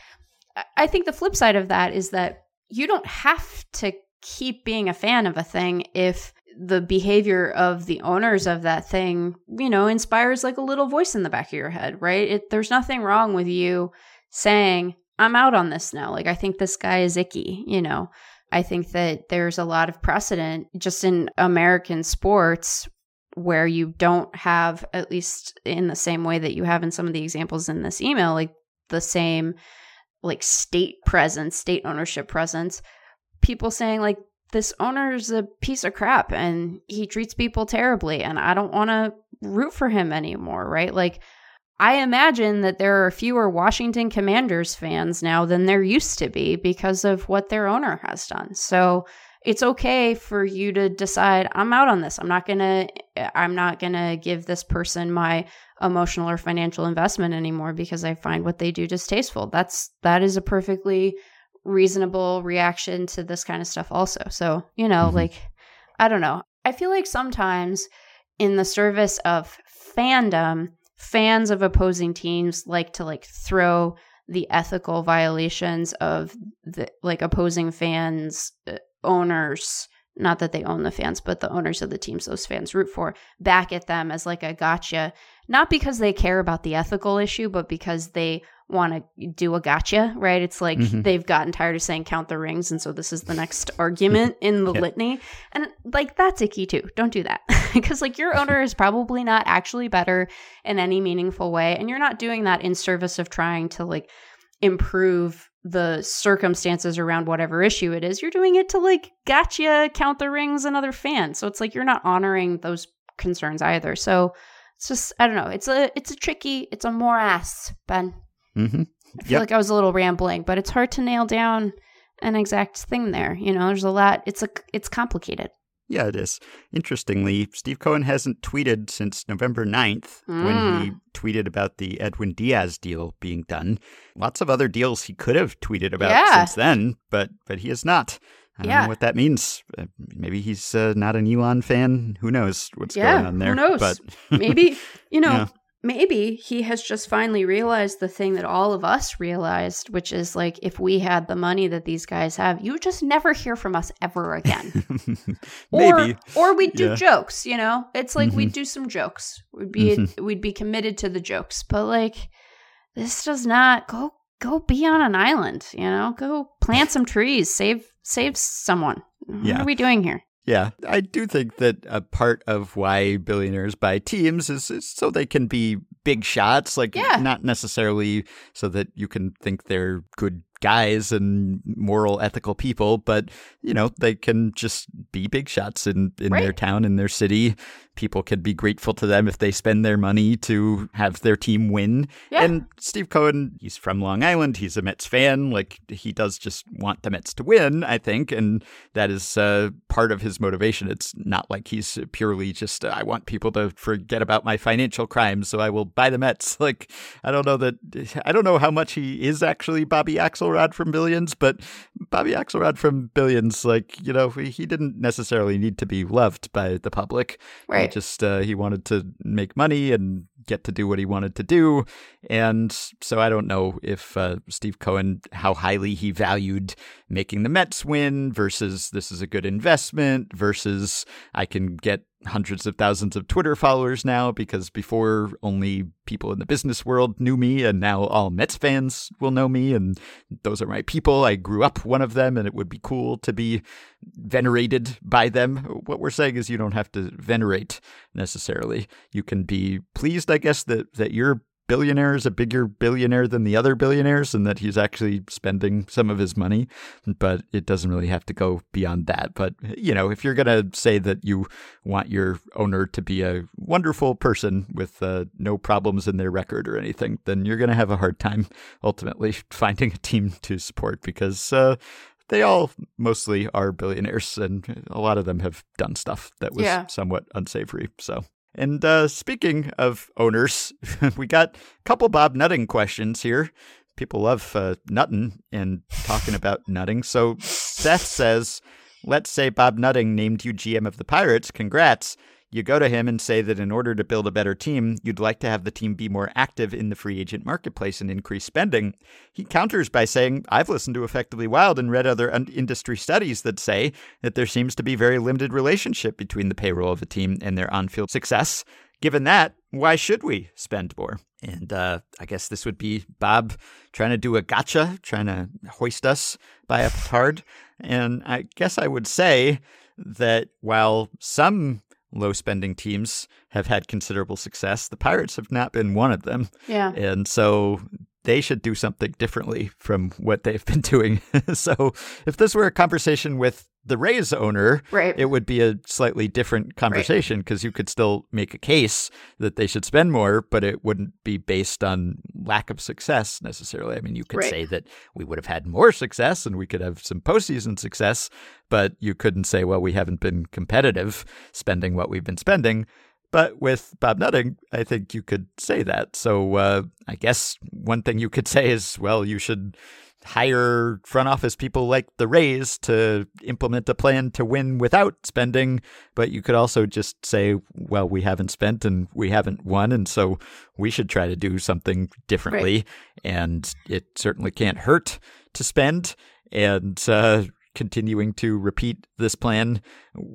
I think the flip side of that is that you don't have to keep being a fan of a thing if the behavior of the owners of that thing, you know, inspires like a little voice in the back of your head, right? It, there's nothing wrong with you saying, I'm out on this now. Like, I think this guy is icky, you know. I think that there's a lot of precedent just in American sports where you don't have, at least in the same way that you have in some of the examples in this email, like the same like state presence, state ownership presence, people saying like this owner's a piece of crap and he treats people terribly and I don't want to root for him anymore, right? Like I imagine that there are fewer Washington Commanders fans now than there used to be because of what their owner has done. So it's okay for you to decide I'm out on this. I'm not going to I'm not to give this person my emotional or financial investment anymore because I find what they do distasteful. That's that is a perfectly reasonable reaction to this kind of stuff also. So, you know, mm-hmm. like I don't know. I feel like sometimes in the service of fandom, fans of opposing teams like to like throw the ethical violations of the like opposing fans uh, owners not that they own the fans, but the owners of the teams those fans root for, back at them as like a gotcha, not because they care about the ethical issue, but because they want to do a gotcha, right? It's like mm-hmm. they've gotten tired of saying count the rings. And so this is the next (laughs) argument in the yeah. litany. And like that's icky too. Don't do that. (laughs) because like your owner is probably not actually better in any meaningful way. And you're not doing that in service of trying to like improve the circumstances around whatever issue it is. You're doing it to like gotcha, count the rings, and other fans. So it's like you're not honoring those concerns either. So it's just I don't know. It's a it's a tricky. It's a morass, Ben. Mm-hmm. I feel yep. like I was a little rambling, but it's hard to nail down an exact thing there. You know, there's a lot. It's a it's complicated. Yeah, it is. Interestingly, Steve Cohen hasn't tweeted since November 9th mm. when he hmm. tweeted about the Edwin Diaz deal being done. Lots of other deals he could have tweeted about yeah. since then, but but he has not. I don't yeah. know what that means. Uh, maybe he's uh, not an Elon fan. Who knows what's yeah, going on there? Who knows? But maybe (laughs) you know, yeah maybe he has just finally realized the thing that all of us realized, which is like if we had the money that these guys have, you would just never hear from us ever again. (laughs) maybe. Or, or we'd do yeah. jokes, you know? It's like mm-hmm. we'd do some jokes. We'd be mm-hmm. we'd be committed to the jokes. But like this does not go go be on an island, you know, go plant some trees, save save someone. What Yeah. are we doing here? Yeah, I do think that a part of why billionaires buy teams is, is so they can be big shots, like Yeah. not necessarily so that you can think they're good guys and moral, ethical people, but you know they can just be big shots in in their town, in their city. People can be grateful to them if they spend their money to have their team win. Yeah. And Steve Cohen, he's from Long Island. He's a Mets fan. Like he does just want the Mets to win, I think, and that is uh, part of his motivation. It's not like he's purely just I want people to forget about my financial crimes, so I will buy the Mets. (laughs) Like I don't know that I don't know how much he is actually Bobby Axelrod from Billions, but Bobby Axelrod from Billions, like you know, he didn't necessarily need to be loved by the public. He Right. just uh, he wanted to make money and get to do what he wanted to do, and so I don't know if uh, Steve Cohen how highly he valued making the Mets win versus this is a good investment versus I can get hundreds of thousands of Twitter followers now because before only people in the business world knew me and now all Mets fans will know me and those are my people. I grew up one of them and it would be cool to be venerated by them. What we're saying is you don't have to venerate necessarily. You can be pleased, I guess, that, that your billionaire is a bigger billionaire than the other billionaires and that he's actually spending some of his money. But it doesn't really have to go beyond that. But, you know, if you're going to say that you want your owner to be a wonderful person with uh, no problems in their record or anything, then you're going to have a hard time ultimately (laughs) finding a team to support because uh, they all mostly are billionaires, and a lot of them have done stuff that was Yeah. somewhat unsavory. So. And uh, speaking of owners, (laughs) we got a couple Bob Nutting questions here. People love uh, nutting and talking about nutting. So Seth says, let's say Bob Nutting named you GM of the Pirates. Congrats. You go to him and say that in order to build a better team, you'd like to have the team be more active in the free agent marketplace and increase spending. He counters by saying, I've listened to Effectively Wild and read other industry studies that say that there seems to be very limited relationship between the payroll of a team and their on field success. Given that, why should we spend more? And uh, I guess this would be Bob trying to do a gotcha, trying to hoist us by a petard. And I guess I would say that while some low spending teams have had considerable success, the Pirates have not been one of them. Yeah. And so they should do something differently from what they've (laughs) been doing. so if this were a conversation with the Rays owner, Right. it would be a slightly different conversation because you could still make a case that they should spend more, but it wouldn't be based on lack of success necessarily. I mean, you could Right. say that we would have had more success and we could have some postseason success, but you couldn't say, well, we haven't been competitive spending what we've been spending. But with Bob Nutting, I think you could say that. So uh, I guess one thing you could (laughs) say is, well, you should hire front office people like the Rays to implement a plan to win without spending. But you could also just say, well, we haven't spent and we haven't won. And so we should try to do something differently. And it certainly can't hurt to spend. And uh, continuing to repeat this plan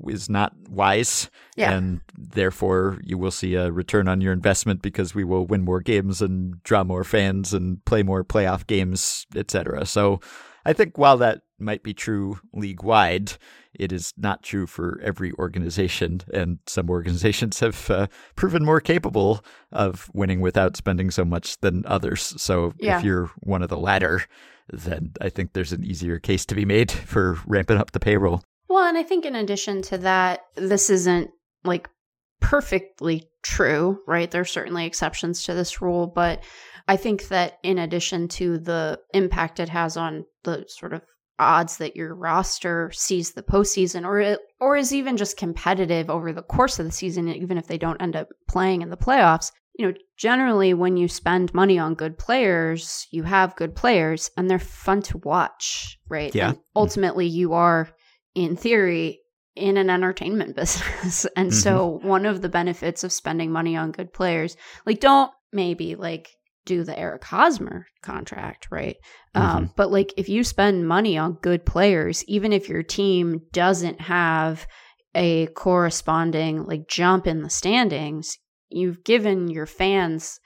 is not wise. Yeah. And therefore, you will see a return on your investment because we will win more games and draw more fans and play more playoff games, etc. So I think while that might be true league wide, it is not true for every organization. And some organizations have uh, proven more capable of winning without spending so much than others. So Yeah. if you're one of the latter, then I think there's an easier case to be made (laughs) for ramping up the payroll. Well, and I think in addition to that, this isn't like perfectly true, right? There's certainly exceptions to this rule, but I think that in addition to the impact it has on the sort of odds that your roster sees the postseason or it, or is even just competitive over the course of the season, even if they don't end up playing in the playoffs. You know, generally when you spend money on good players, you have good players and they're fun to watch, right? Yeah. And ultimately you are in theory in an entertainment (laughs) business. and so one of the benefits of spending money on good players, like don't maybe like do the Eric Hosmer contract, right? Um, but like if you spend money on good players, even if your team doesn't have a corresponding like jump in the standings, you've given your fans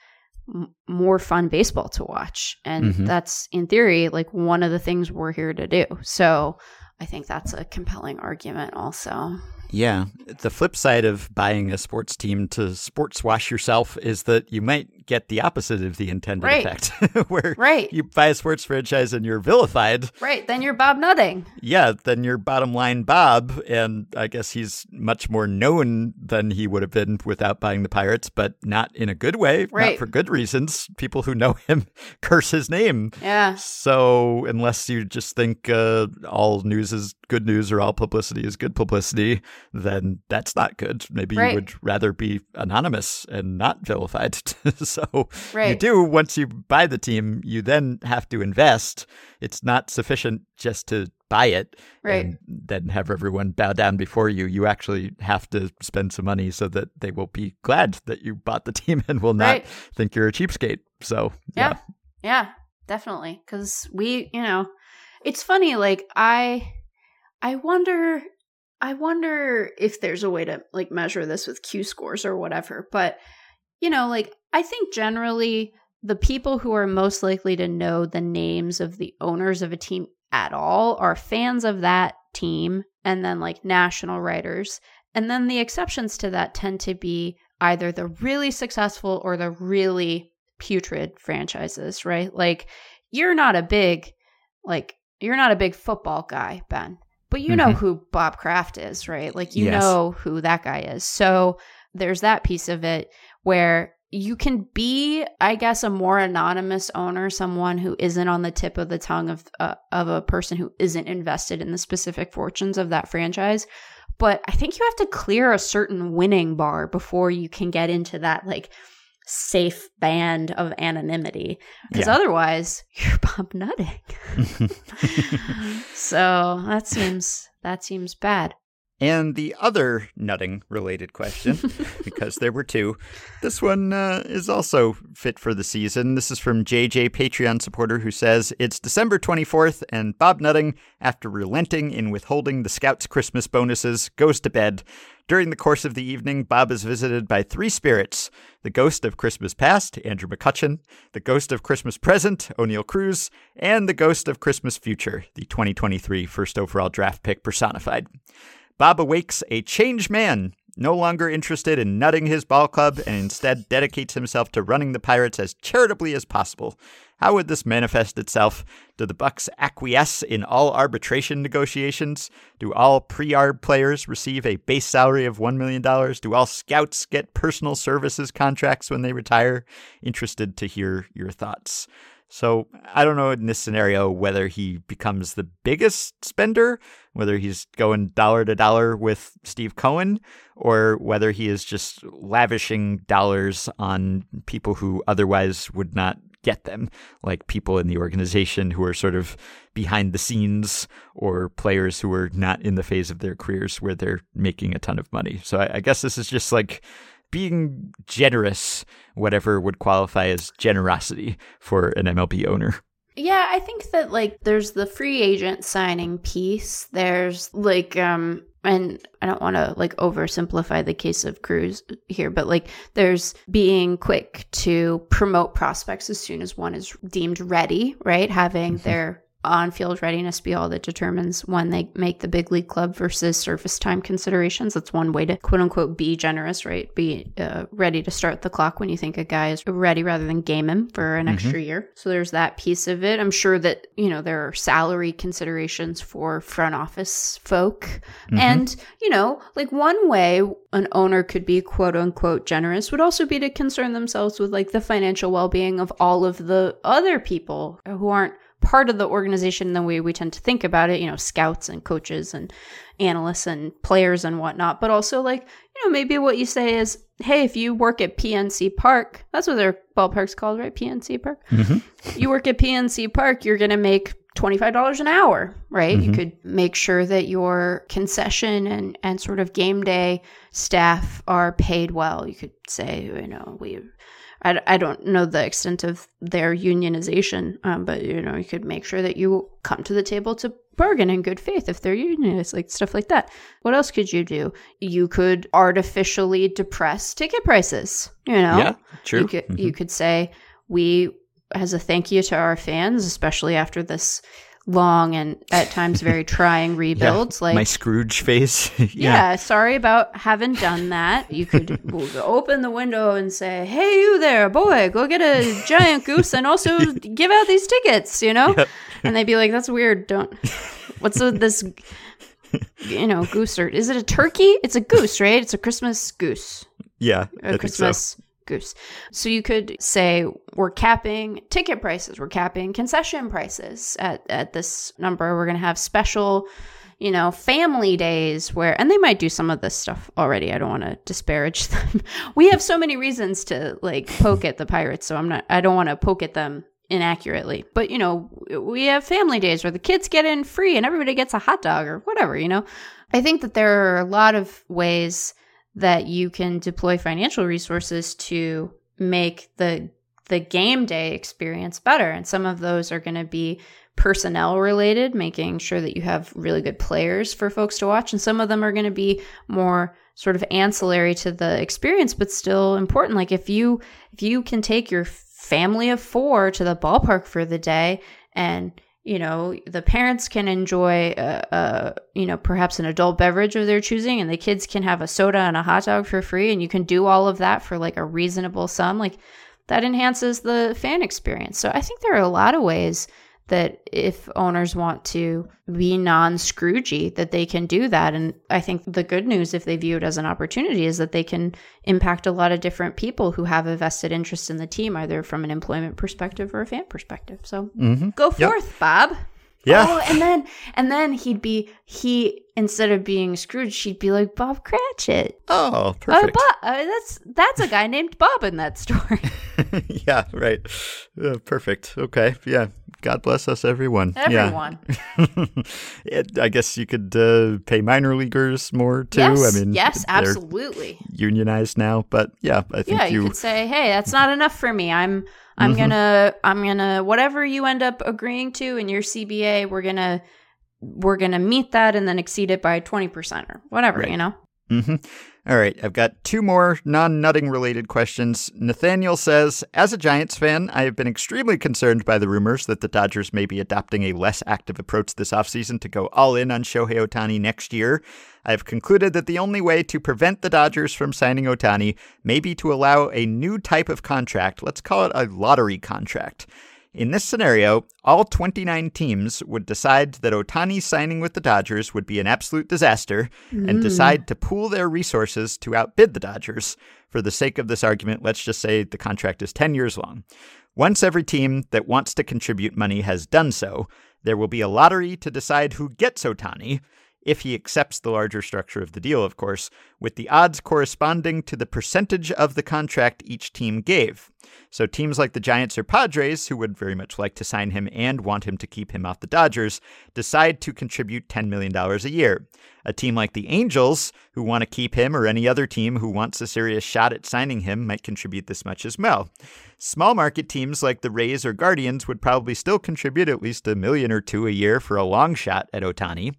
m- more fun baseball to watch. And Mhm. that's, in theory, like one of the things we're here to do. So I think that's a compelling argument, also. Yeah. The flip side of buying a sports team to sports wash yourself is that you might get the opposite of the intended Right. effect, (laughs) where Right. you buy a sports franchise and you're vilified. Right. Then you're Bob Nutting. Yeah, then your bottom line Bob, and I guess he's much more known than he would have been without buying the Pirates, but not in a good way, not Right. for good reasons. People who know him (laughs) curse his name. Yeah. So unless you just think uh, all news is good news or all publicity is good publicity, then that's not good. Maybe Right. you would rather be anonymous and not vilified. (laughs) so you do once you buy the team, you then have to invest. It's not sufficient just to buy it Right. and then have everyone bow down before you. You actually have to spend some money so that they will be glad that you bought the (laughs) team and will not Right. think you're a cheapskate. So Yeah. Yeah, definitely. Cause we, you know, it's funny, like I I wonder I wonder if there's a way to like measure this with Q scores or whatever. But you know, like I think generally the people who are most likely to know the names of the owners of a team at all are fans of that team and then like national writers. And then the exceptions to that tend to be either the really successful or the really putrid franchises, right? Like you're not a big like you're not a big football guy, Ben. But you know Mhm. who Bob Kraft is, right? Like you Yes. know who that guy is. So there's that piece of it where you can be i guess a more anonymous owner someone who isn't on the tip of the tongue of uh, of a person who isn't invested in the specific fortunes of that franchise. But i think you have to clear a certain winning bar before you can get into that like safe band of anonymity. Because Yeah. otherwise (laughs) you're bob nutting. (laughs) (laughs) So that seems that seems bad And the other nutting related question, (laughs) because there were two, this one uh, is also fit for the season. This is from JJ, Patreon supporter, who says It's December 24th, and Bob Nutting, after relenting in withholding the Scouts' Christmas bonuses, goes to bed. During the course of the evening, Bob is visited by three spirits the ghost of Christmas past, Andrew McCutchen, the ghost of Christmas present, Oneil Cruz, and the ghost of Christmas future, the 2023 first overall draft pick personified. Bob awakes a changed man, no longer interested in nutting his ball club and instead dedicates himself to running the Pirates as charitably as possible. How would this manifest itself? Do the Bucs acquiesce in all arbitration negotiations? Do all pre-arb players receive a base salary of $1 million? Do all scouts get personal services contracts when they retire? Interested to hear your thoughts. So I don't know in this scenario whether he becomes the biggest spender, whether he's going dollar to dollar with Steve Cohen, or whether he is just lavishing dollars on people who otherwise would not get them, like people in the organization who are sort of behind the scenes or players who are not in the phase of their careers where they're making a ton of money. So I, I guess this is just like being generous, whatever would qualify as generosity for an MLB owner. Yeah, I think that like there's the free agent signing piece. There's like um and I don't want to like oversimplify the case of Cruz here, but like there's being quick to promote prospects as soon as one is deemed ready, right? Having their on field readiness be all that determines when they make the big league club versus service time considerations. That's one way to quote unquote be generous, right? Be uh, ready to start the clock when you think a guy is ready rather than game him for an extra year. So there's that piece of it. I'm sure that, you know, there are salary considerations for front office folk. And, you know, like one way an owner could be quote unquote generous would also be to concern themselves with like the financial well being of all of the other people who aren't part of the organization the way we tend to think about it, you know, scouts and coaches and analysts and players and whatnot, but also like, you know, maybe what you say is, hey, if you work at PNC Park, that's what their ballpark's called, right? PNC Park. Mm-hmm. You work at PNC Park, you're going to make $25 an hour, right? You mm-hmm. could make sure that your concession and, and sort of game day staff are paid well. You could say, you know, we I, I don't know the extent of their unionization, um, but you know, you could make sure that you come to the table to bargain in good faith if they're unionized, like stuff like that. What else could you do? You could artificially depress ticket prices. You know, Yeah, true. You could Mhm. you could say we, as a thank you to our fans, especially after this long and at times very (laughs) trying rebuilds, like My Scrooge face. (laughs) yeah. sorry about having done that. You could (laughs) open the window and say, "Hey, you there, boy, go get a giant goose and also give out these tickets," you know? And they'd be like, "That's weird. Don't. What's this? You know, goose or is it a turkey? It's a goose, right? It's a Christmas goose, Yeah. A think so. Christmas." Goose. So you could say we're capping ticket prices, we're capping concession prices at, at this number. We're going to have special you know, family days where, and they might do some of this stuff already. I don't want to disparage (laughs) them. we have so many reasons to like poke at the pirates, so I'm not, I don't want to poke at them inaccurately. But, you know, we have family days where the kids get in free and everybody gets a hot dog or whatever, you know. I think that there are a lot of ways that you can deploy financial resources to make the the game day experience better. And some of those are going to be personnel related making sure that you have really good players for folks to watch. And some of them are going to be more sort of ancillary to the experience but still important. Like if you if you can take your family of 4 to the ballpark for the day and you know the parents can enjoy a, a you know perhaps an adult beverage of their choosing and the kids can have a soda and a hot dog for free and you can do all of that for like a reasonable sum. Like that enhances the fan experience. So i think there are a lot of ways that if owners want to be non-scroogey that they can do that and i think the good news if they view it as an opportunity is that they can impact a lot of different people who have a vested interest in the team either from an employment perspective or a fan perspective so Mm-hmm. go Yep. forth bob Yeah. Oh, and then and then he'd be he instead of being Scrooge, she'd be like Bob Cratchit. Oh, Uh, perfect. Bob, uh, that's that's a guy named Bob in that story. (laughs) yeah, right. Uh, perfect. Okay. Yeah. God bless us, everyone. Everyone. Yeah. (laughs) It- I guess you could uh, pay minor leaguers more too. yes, I mean, yes, absolutely. unionized now, but yeah, I think Yeah, you, you. could say, "Hey, that's not enough for me. I'm I'm Mm-hmm. gonna I'm gonna whatever you end up agreeing to in your CBA, we're gonna we're gonna meet that and then exceed it by twenty percent or whatever. Right. You know." Hmm All right, I've got two more non nutting related questions. Nathaniel says As a Giants fan, I have been extremely concerned by the rumors that the Dodgers may be adopting a less active approach this offseason to go all in on Shohei Ohtani next year. I have concluded that the only way to prevent the Dodgers from signing Ohtani may be to allow a new type of contract. Let's call it a lottery contract. In this scenario, all 29 teams would decide that Ohtani signing with the Dodgers would be an absolute disaster and hmm. decide to pool their resources to outbid the Dodgers. For the sake of this argument, let's just say the contract is 10 years long. Once every team that wants to contribute money has done so, there will be a lottery to decide who gets Ohtani, if he accepts the larger structure of the deal, of course, with the odds corresponding to the percentage of the contract each team gave. So teams like the Giants or Padres, who would very much like to sign him and want him to keep him off the Dodgers, decide to contribute $10 million a year. A team like the Angels, who want to keep him, or any other team who wants a serious shot at signing him, might contribute this much as well. Small market teams like the Rays or Guardians would probably still contribute at least a million or two a year for a long shot at Ohtani.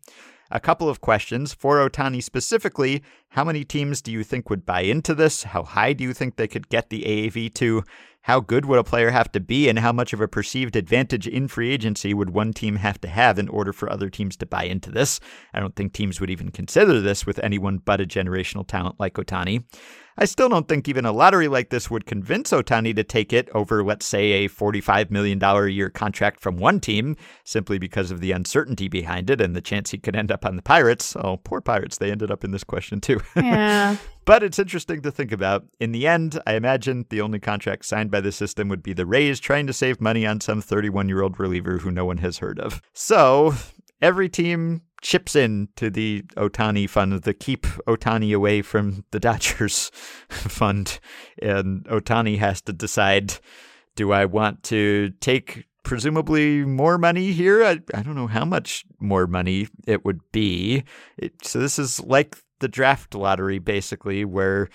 A couple of questions for Ohtani specifically. How many teams do you think would buy into this? How high do you think they could get the AAV to? How good would a player have to be, and how much of a perceived advantage in free agency would one team have to have in order for other teams to buy into this? I don't think teams would even consider this with anyone but a generational talent like Ohtani. I still don't think even a lottery like this would convince Ohtani to take it over, let's say, a $45 million a year contract from one team, simply because of the uncertainty behind it and the chance he could end up on the Pirates. Oh, poor Pirates. They ended up in this question too. Yeah. (laughs) But it's interesting to think about. In the end, I imagine the only contract signed by the system would be the Rays trying to save money on some 31 year old reliever who no one has heard of. So every team chips in to the Ohtani fund, the Keep Ohtani Away from the (laughs) Dodgers fund. And Ohtani has to decide do I want to take presumably more money here? I, I don't know how much more money it would be. It, so this is like the draft lottery, basically, where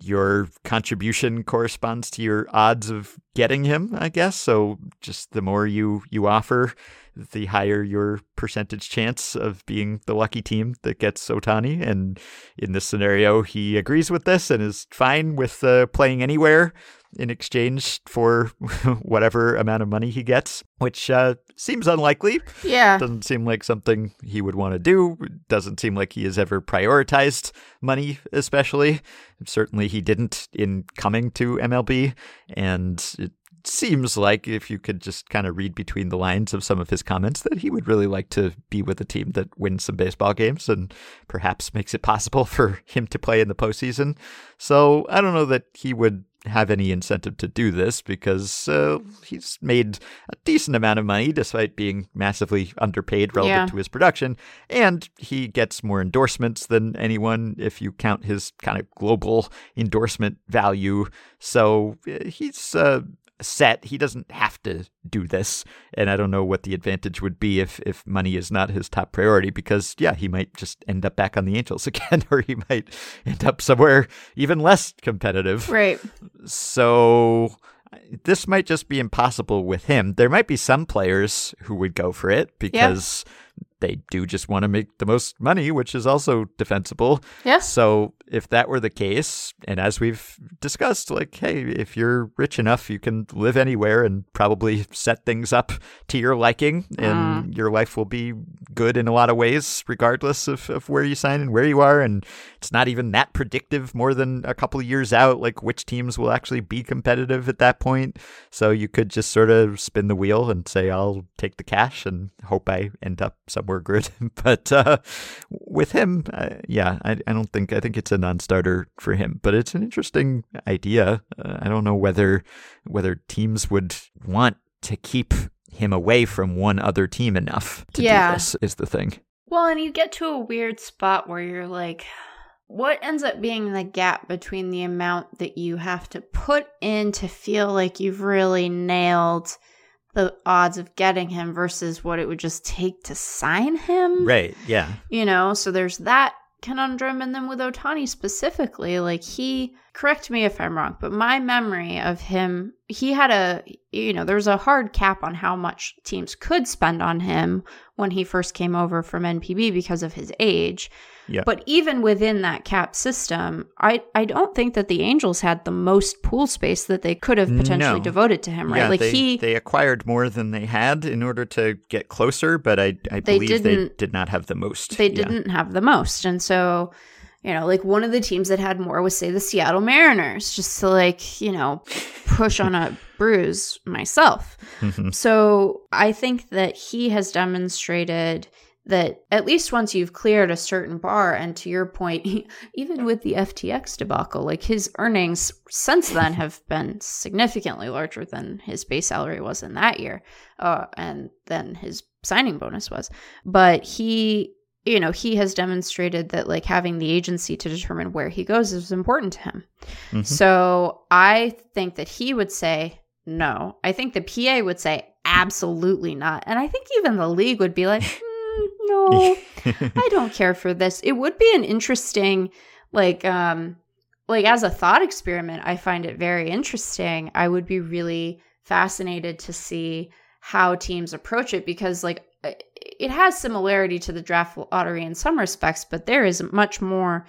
your contribution corresponds to your odds of getting him, I guess. So just the more you you offer, the higher your percentage chance of being the lucky team that gets Ohtani. And in this scenario, he agrees with this and is fine with uh, playing anywhere in exchange for (laughs) whatever amount of money he gets, which uh, seems unlikely. Yeah. Doesn't seem like something he would want to do. Doesn't seem like he has ever prioritized money, especially. Certainly, he didn't in coming to MLB. And seems like if you could just kind of read between the lines of some of his comments that he would really like to be with a team that wins some baseball games and perhaps makes it possible (laughs) for him to play in the postseason. So I don't know that he would have any incentive to do this because uh, he's made a decent amount of money despite being massively underpaid relative Yeah. to his production. And he gets more endorsements than anyone if you count his kind of global endorsement value. So uh, he's uh, set. He doesn't have to do this. And I don't know what the advantage would be if, if money is not his top priority because, yeah, he might just end up back on the Angels (laughs) again, or he might end up somewhere even less competitive. Right. So this might just be impossible with him. There might be some players who would go for it because they do just want to make the most money, which is also defensible. Yes. So if that were the case, and as we've discussed, like, hey, if you're rich enough, you can live anywhere and probably set things up to your liking, and ah. your life will be good in a lot of ways, regardless of, of where you sign and where you are. And it's not even that predictive more than a couple of years out, like which teams will actually be competitive at that point. So you could just sort of spin the wheel and say, I'll take the cash and hope I end up somewhere good. (laughs) but uh, with him, uh, yeah, I, I don't think, I think it's a non-starter for him, but it's an interesting idea. Uh, I don't know whether, whether teams would want to keep him away from one other team enough to Yeah. do this is the thing. Well, and you get to a weird spot where you're like, what ends up being the gap between the amount that you have to put in to feel like you've really nailed the odds of getting him versus what it would just take to sign him? Right. Yeah. You know, so there's that conundrum. And then with Ohtani specifically, like he, correct me if I'm wrong, but my memory of him, he had a, you know, there was a hard cap on how much teams could spend on him when he first came over from NPB because of his age. Yeah. But even within that cap system, I, I don't think that the Angels had the most pool space that they could have potentially No. devoted to him, right? Yeah, like they, he they acquired more than they had in order to get closer, but I I They believe they didn't- have the most. they Yeah. didn't have the most. And so, you know, like one of the teams that had more was say the Seattle Mariners, just to like, you know, push on a (laughs) bruise myself. Mhm. So I think that he has demonstrated that at least once you've cleared a certain bar, and to your point, (laughs) even with the FTX debacle, like his earnings since then (laughs) have been significantly larger than his base salary was in that year, uh, and then his signing bonus was. But he, you know, he has demonstrated that like having the agency to determine where he goes is important to him. Mhm. So I think that he would say no. I think the PA would say absolutely not. And I think even the league would be like, (laughs) "Mm, (laughs) no, I don't care for this. It would be an interesting, like, um, like as a thought experiment, I find it very interesting. I would be really fascinated to see how teams approach it because, like, it has similarity to the draft lottery in some respects, but there is much more.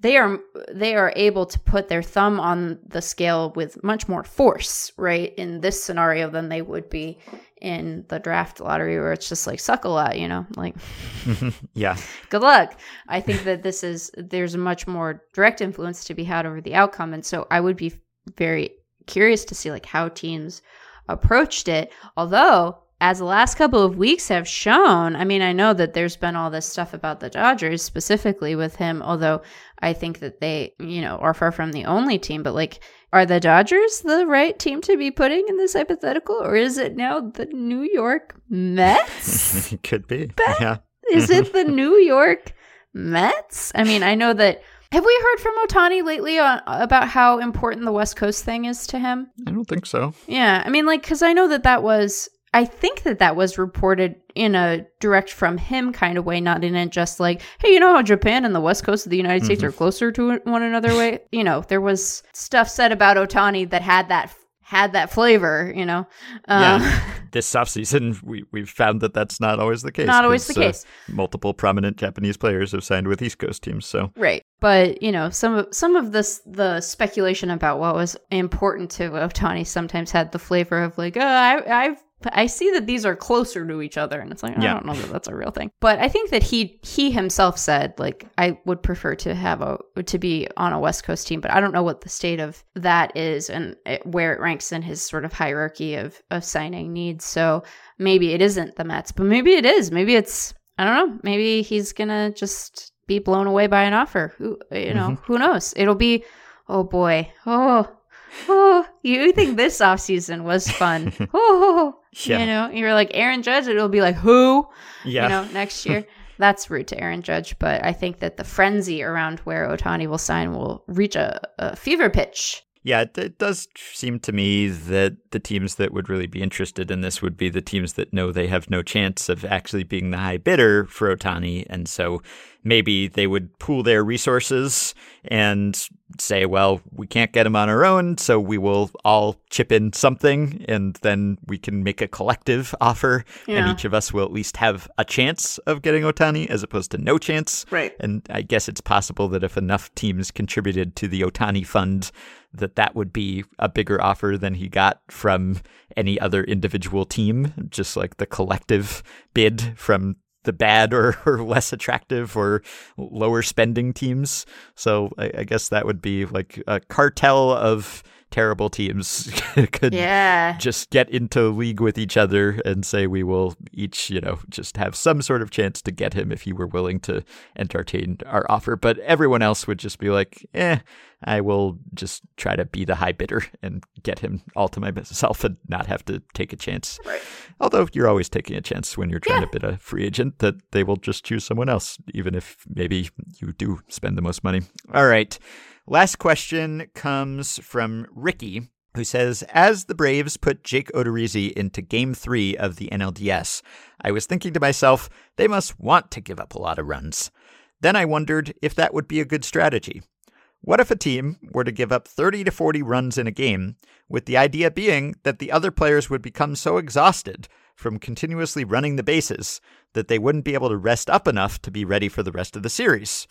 They are they are able to put their thumb on the scale with much more force, right? In this scenario than they would be in the draft lottery, where it's just like suck a lot, you know, like (laughs) yeah. good luck. I think that this is there's a much more direct influence to be had over the outcome, and so I would be very curious to see like how teams approached it. Although, as the last couple of weeks have shown, I mean, I know that there's been all this stuff about the Dodgers specifically with him. Although I think that they, you know, are far from the only team, but like. Are the Dodgers the right team to be putting in this hypothetical, or is it now the New York Mets? (laughs) Could be. Yeah. Is it the (laughs) New York Mets? I mean, I know that. Have we heard from Ohtani lately on, about how important the West Coast thing is to him? I don't think so. Yeah, I mean, like, because I know that that was. I think that that was reported in a direct from him kind of way, not in a just like, hey, you know how Japan and the west coast of the United States Mhm. are closer to one another way? (laughs) You know, there was stuff said about Ohtani that had that had that flavor, you know. Uh, Yeah. (laughs) This offseason, we, we've found that that's not always the case. not always the 'cause, uh, case. multiple prominent Japanese players have signed with East Coast teams. So, Right. But, you know, some of some of this the speculation about what was important to Ohtani sometimes had the flavor of like, oh, I I've I see that these are closer to each other, and it's like I Yeah. don't know that that's a real thing. But I think that he he himself said like I would prefer to have a to be on a West Coast team, but I don't know what the state of that is and it, where it ranks in his sort of hierarchy of of signing needs. So maybe it isn't the Mets, but maybe it is. Maybe it's I don't know. Maybe he's gonna just be blown away by an offer. Who you know? Mm-hmm. Who knows? It'll be. Oh boy. Oh. Oh, you think this offseason was fun? (laughs) Oh, Yeah. you know, you're like Aaron Judge. It'll be like who? yeah. You know, next year. (laughs) That's rude to Aaron Judge, but I think that the frenzy around where Ohtani will sign will reach a, a fever pitch. Yeah, it, it does seem to me that the teams that would really be interested in this would be the teams that know they have no chance of actually being the high bidder for Ohtani. And so maybe they would pool their resources and say, well, we can't get him on our own, so we will all chip in something and then we can make a collective offer. And each of us will at least have a chance of getting Ohtani as opposed to no chance. Right. And I guess it's possible that if enough teams contributed to the Ohtani fund, that that would be a bigger offer than he got from any other individual team, just like the collective bid from the bad or, (laughs) or less attractive or lower spending teams. So I, I guess that would be like a cartel of terrible teams (laughs) could Yeah. just get into league with each other and say we will each, you know, just have some sort of chance to get him if you were willing to entertain our offer. But everyone else would just be like, eh, I will just try to be the high bidder and get him all to myself and not have to take a chance. Right. Although you're always taking a chance when you're trying Yeah. to bid a free agent that they will just choose someone else, even if maybe you do spend the most money. All right. Last question comes from Ricky, who says As the Braves put Jake Odorizzi into game three of the NLDS, I was thinking to myself, they must want to give up a lot of runs. Then I wondered if that would be a good strategy. What if a team were to give up 30 to 40 runs in a game, with the idea being that the other players would become so exhausted from continuously running the bases that they wouldn't be able to rest up enough to be ready for the rest of the series?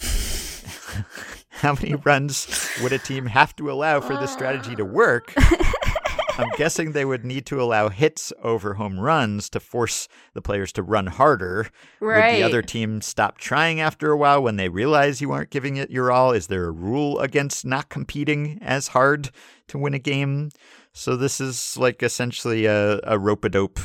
(laughs) How many runs would a team have to allow for this strategy to work? (laughs) I'm guessing they would need to allow hits over home runs to force the players to run harder. Right. Would the other team stop trying after a while when they realize you aren't giving it your all? Is there a rule against not competing as hard to win a game? So this is like essentially a, a rope a dope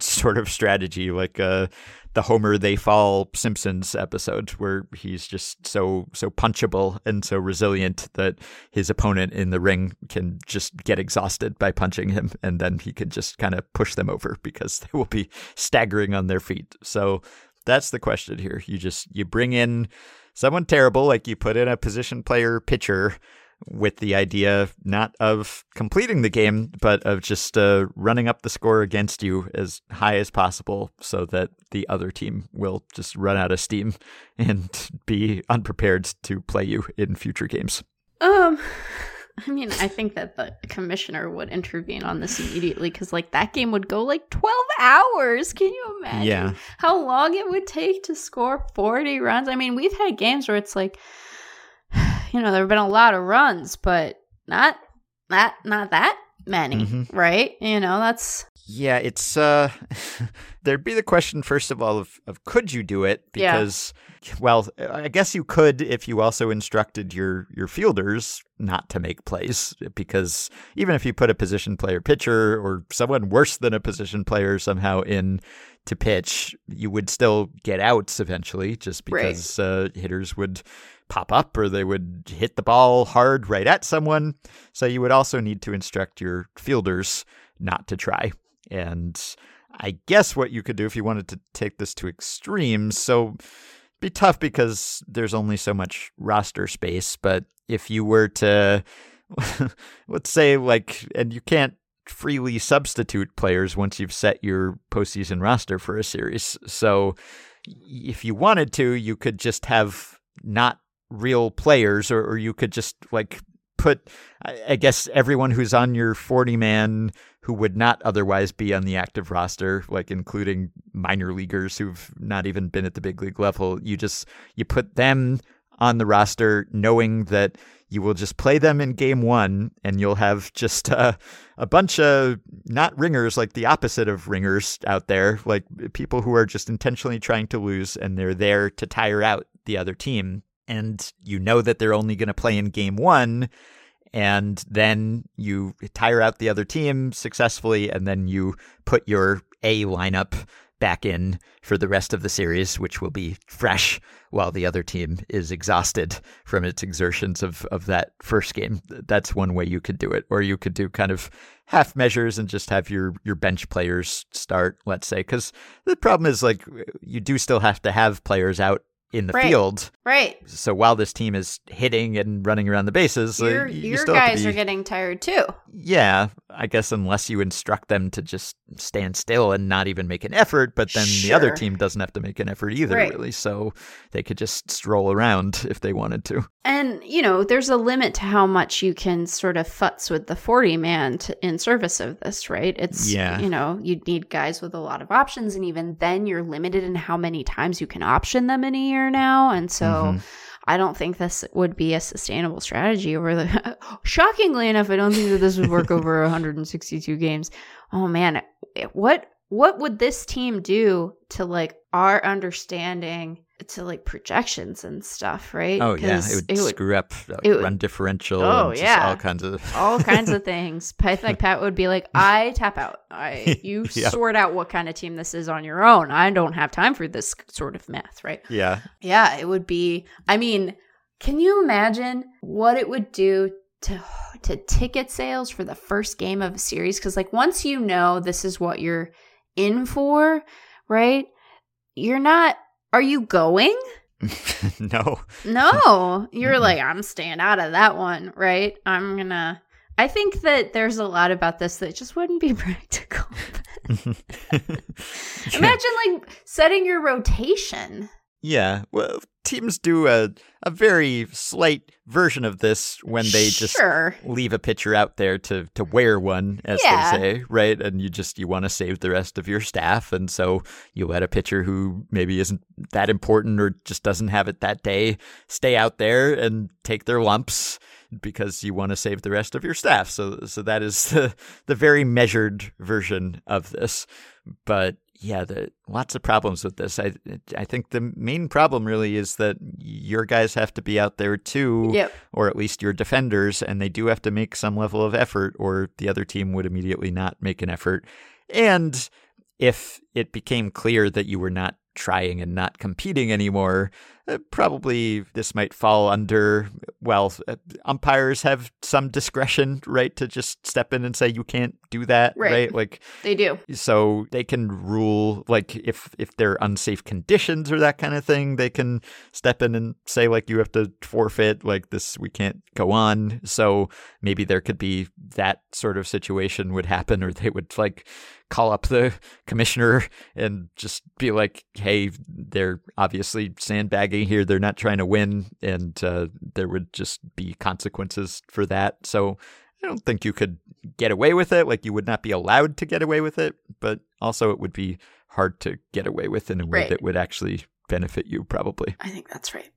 sort of strategy, like uh, the Homer They Fall Simpsons episode, where he's just so so punchable and so resilient that his opponent in the ring can just get exhausted by punching him, and then he can just kind of push them over because (laughs) they will be staggering on their feet. So that's the question here. You just you bring in someone terrible, like you put in a position player pitcher with the idea not of completing the game, but of just uh, running up the score against you as high as possible so that the other team will just run out of steam (laughs) and be unprepared to play you in future games. Um, (laughs) I mean, I think that the commissioner would intervene on this immediately because, like, that game would go like 12 hours. Can you imagine Yeah. how long it would take to score 40 runs? I mean, we've had games where it's like, (sighs) you know, there have been a lot of runs, but not, not, not that many, Mhm. right? You know, that's, Yeah, it's uh (laughs) there'd be the question first of all of, of could you do it Yeah. because well, I guess you could if you also instructed your your fielders not to make plays because even if you put a position player pitcher or someone worse than a position player somehow in to pitch, you would still get outs eventually just Right. because uh, hitters would pop up or they would hit the ball hard right at someone. So you would also need to instruct your fielders not to try. And I guess what you could do if you wanted to take this to extremes, so be tough because there's only so much roster space, but if you were to (laughs) let's say like and you can't freely substitute players once you've set your postseason roster for a series. So if you wanted to, you could just have not real players, or, or you could just like put, I guess, everyone who's on your 40 man who would not otherwise be on the active roster, like including minor leaguers who've not even been at the big league level. You just, you put them on the roster knowing that you will just play them in game one and you'll have just a bunch of not ringers, like the opposite of ringers out there, like people who are just intentionally trying to lose and they're there to tire out the other team. And you know that they're only going to play in game one. And then you tire out the other team successfully, and then you put your A lineup back in for the rest of the series, which will be fresh while the other team is exhausted from its exertions of, of that first game. That's one way you could do it. Or you could do kind of half measures and just have your, your bench players start, let's say. Because the problem is, like, you do still have to have players out in the Right. field. Right. So while this team is hitting and running around the bases, uh, Your, you your guys be- are getting tired too. yeah, I guess unless you instruct them to just stand still and not even make an effort, but then the other team doesn't have to make an effort either, Right. really. So they could just stroll around (laughs) if they wanted to. And, you know, there's a limit to how much you can sort of futz with the 40 man to, in service of this, right? It's, Yeah. you know, you'd need guys with a lot of options. And even then, you're limited in how many times you can option them in a year now. And so Mhm. I don't think this would be a sustainable strategy over the. (laughs) Shockingly enough, I don't think that this would work over 162 games. Oh, man. What. What would this team do to like our understanding to like projections and stuff, right? Oh, yeah. 'Cause It would screw up uh, it would- run differential Oh, yeah. all kinds of. (laughs) all kinds of things. I think Pat would be like, (laughs) I tap out. I you (laughs) Yeah. sort out what kind of team this is on your own. I don't have time for this sort of math, right? yeah. Yeah, it would be I mean, can you imagine what it would do to to ticket sales for the first game of a series cuz like once you know this is what you're in for, right? You're not are you going? (laughs) no. No, you're Mm-mm. like, I'm staying out of that one, right? I'm gonna. I think that there's a lot about this that just wouldn't be (laughs) practical. (laughs) Imagine like setting your rotation. Yeah. Well, teams do a, a very slight version of this when they just sure. leave a pitcher out there to to wear one, as Yeah. they say, right? And you just you want to save the rest of your staff, and so you let a pitcher who maybe isn't that important or just doesn't have it that day stay out there and take their lumps because you want to save the rest of your staff. So so that is the the very measured version of this, but. Yeah, the, lots of problems with this. I I think the main problem really is that your guys have to be out there too Yep. or at least your defenders, and they do have to make some level of effort, or the other team would immediately not make an effort. And if it became clear that you were not trying and not competing anymore, uh, probably this might fall under, well, uh, umpires have some discretion, right, to just step in and say you can't do that, Right. right? Like, They do. so they can rule like if if there are unsafe conditions or that kind of thing they can step in and say like you have to forfeit like this we can't go on so maybe there could be that sort of situation would happen or they would like call up the (laughs) commissioner and just be like hey they're obviously sandbagging here they're not trying to win and uh, there would just be consequences for that so I don't think you could get away with it. Like you would not be allowed to get away with it, but also it would be hard to get away with in a way Right. that would actually benefit you, probably. I think that's right.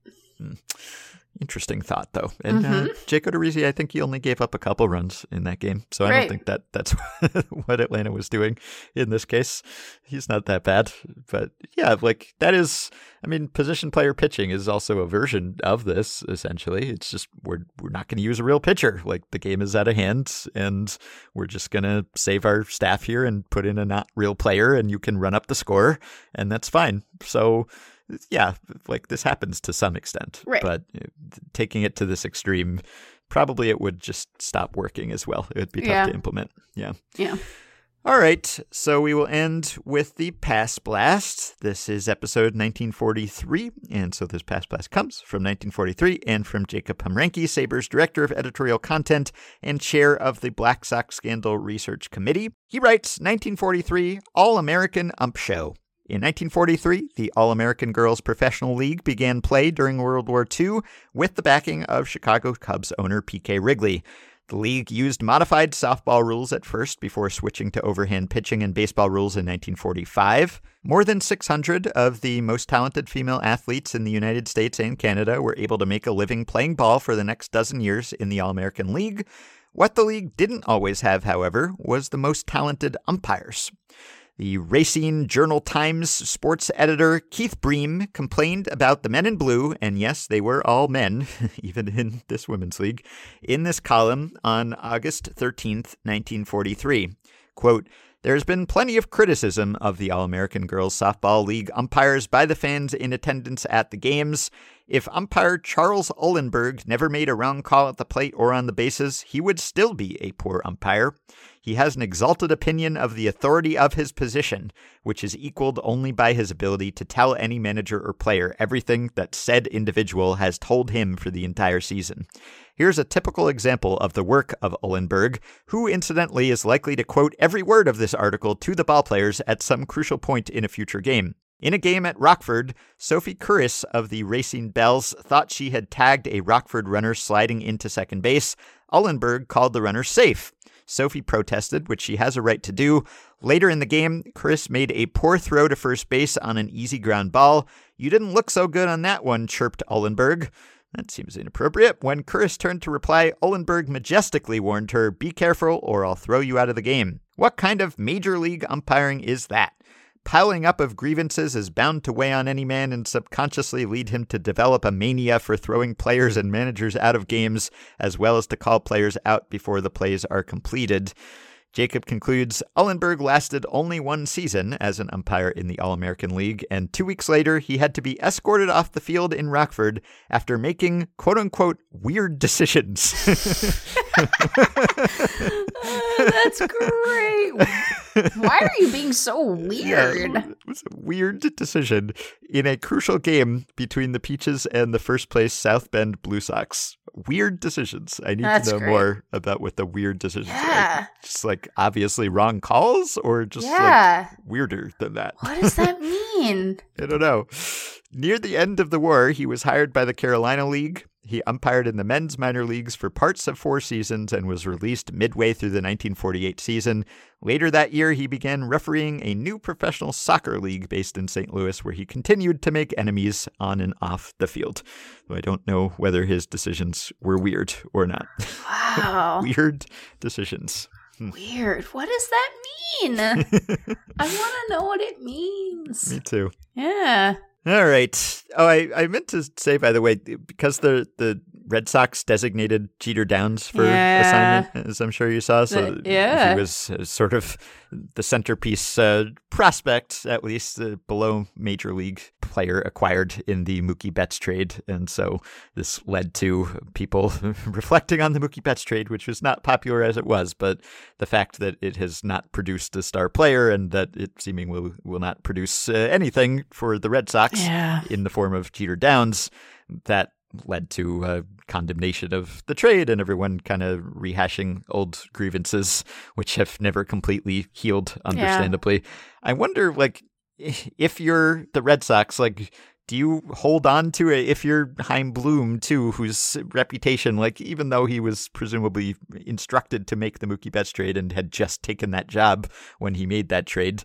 Interesting thought, though. And uh, Mm-hmm. Jake Odorizzi, I think he only gave up a couple runs in that game, so I don't think that that's (laughs) what Atlanta was doing in this case. He's not that bad, but yeah, like that is. I mean, position player pitching is also a version of this. Essentially, it's just we're we're not going to use a real pitcher. Like the game is out of hand, and we're just going to save our staff here and put in a not real player, and you can run up the score, and that's fine. So yeah, like this happens to some extent, Right. but taking it to this extreme, probably it would just stop working as well. It would be tough Yeah. to implement. Yeah. Yeah. All right, so we will end with the Past Blast. This is episode 1943, and so this Past Blast comes from 1943 and from Jacob Pomrenke, SABR's Director of Editorial Content and Chair of the Black Sox Scandal Research Committee. He writes 1943 All American Ump Show. In 1943, the All American Girls Professional League began play during World War II with the backing of Chicago Cubs owner P.K. Wrigley. The league used modified softball rules at first before switching to overhand pitching and baseball rules in 1945. More than 600 of the most talented female athletes in the United States and Canada were able to make a living playing ball for the next dozen years in the All American League. What the league didn't always have, however, was the most talented umpires. The Racine Journal Times sports editor Keith Bream complained about the men in blue, and yes, they were all men, (laughs) even in this women's league, in this column on August 13th, 1943. Quote, there's been plenty of criticism of the All American Girls Softball League umpires by the fans in attendance at the games. If umpire Charles Uhlenberg never made a wrong call at the plate or on the bases, he would still be a poor umpire. He has an exalted opinion of the authority of his position, which is equaled only by his ability to tell any manager or player everything that said individual has told him for the entire season. Here's a typical example of the work of Uhlenberg, who incidentally is likely to quote every word of this article to the ballplayers at some crucial point in a future game. In a game at Rockford, Sophie Kurys of the Racine Belles thought she had tagged a Rockford runner sliding into second base. Uhlenberg called the runner safe. Sophie protested, which she has a right to do. Later in the game, Kurys made a poor throw to first base on an easy ground ball. You didn't look so good on that one, chirped Uhlenberg. That seems inappropriate. When Kurys turned to reply, Uhlenberg majestically warned her, Be careful, or I'll throw you out of the game. What kind of major league umpiring is that? Piling up of grievances is bound to weigh on any man and subconsciously lead him to develop a mania for throwing players and managers out of games, as well as to call players out before the plays are completed. Jacob concludes Uhlenberg lasted only one season as an umpire in the All American League, and two weeks later, he had to be escorted off the field in Rockford after making quote unquote weird decisions. (laughs) (laughs) That's great. Why are you being so weird? Yeah, it was a weird decision in a crucial game between the Peaches and the first place South Bend Blue Sox. Weird decisions. I need That's to know great. more about what the weird decisions are. Yeah. Just like obviously wrong calls or just Yeah. like weirder than that. What does that (laughs) mean? I don't know. Near the end of the war, he was hired by the Carolina League. He umpired in the men's minor leagues for parts of four seasons and was released midway through the 1948 season. Later that year, he began refereeing a new professional soccer league based in St. Louis, where he continued to make enemies on and off the field. Though I don't know whether his decisions were weird or not. Wow. (laughs) weird decisions. Hmm. Weird. What does that mean? (laughs) I want to know what it means. Me too. Yeah. All right. Oh, I, I meant to say by the way, because the the Red Sox designated Jeter Downs for Yeah. assignment, as I'm sure you saw. So The- yeah. he was uh, sort of the centerpiece uh, prospect, at least uh, below major league player acquired in the Mookie Betts trade, and so this led to people (laughs) reflecting on the Mookie Betts trade, which was not popular as it was, but the fact that it has not produced a star player and that it seemingly will, will not produce uh, anything for the Red Sox Yeah. in the form of Jeter Downs, that led to uh, condemnation of the trade and everyone kind of rehashing old grievances, which have never completely healed, understandably. I wonder, like, if you're the Red Sox, like, do you hold on to it if you're Chaim Bloom too, whose reputation, like even though he was presumably instructed to make the Mookie Betts trade and had just taken that job when he made that trade,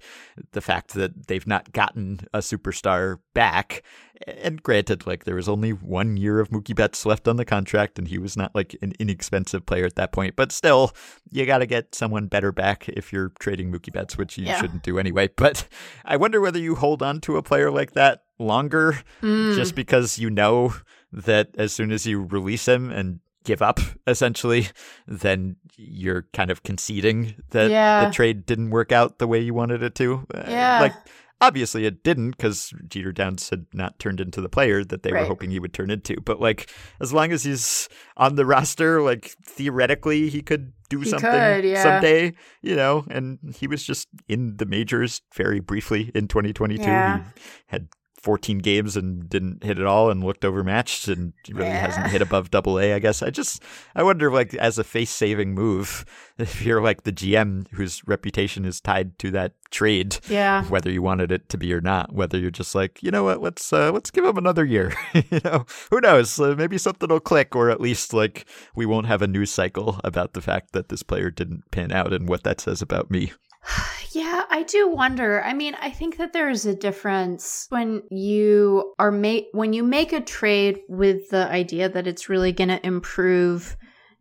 the fact that they've not gotten a superstar back, and granted, like there was only one year of Mookie Betts left on the contract, and he was not like an inexpensive player at that point, but still, you got to get someone better back if you're trading Mookie Betts, which you Yeah. shouldn't do anyway. But I wonder whether you hold on to a player like that longer Mm. just because you know that as soon as you release him and give up essentially then you're kind of conceding that Yeah. the trade didn't work out the way you wanted it to Uh, Yeah. like obviously it didn't because Jeter Downs had not turned into the player that they Right. were hoping he would turn into. But like, as long as he's on the roster, like theoretically he could do He something could, yeah. someday, you know. And he was just in the majors very briefly in 2022. Yeah. He had 14 games and didn't hit at all and looked overmatched and really Yeah. hasn't hit above double A, I guess. I just, I wonder, like, as a face saving move, (laughs) if you're like the GM whose reputation is tied to that trade, Yeah. whether you wanted it to be or not, whether you're just like, you know what, let's, uh, let's give him another year. (laughs) you know, who knows? Uh, maybe something will click, or at least like we won't have a news cycle about the fact that this player didn't pan out and what that says about me. (sighs) (sighs) (sighs) Yeah, I do wonder. I mean, I think that there is a difference when you are make when you make a trade with the idea that it's really going to improve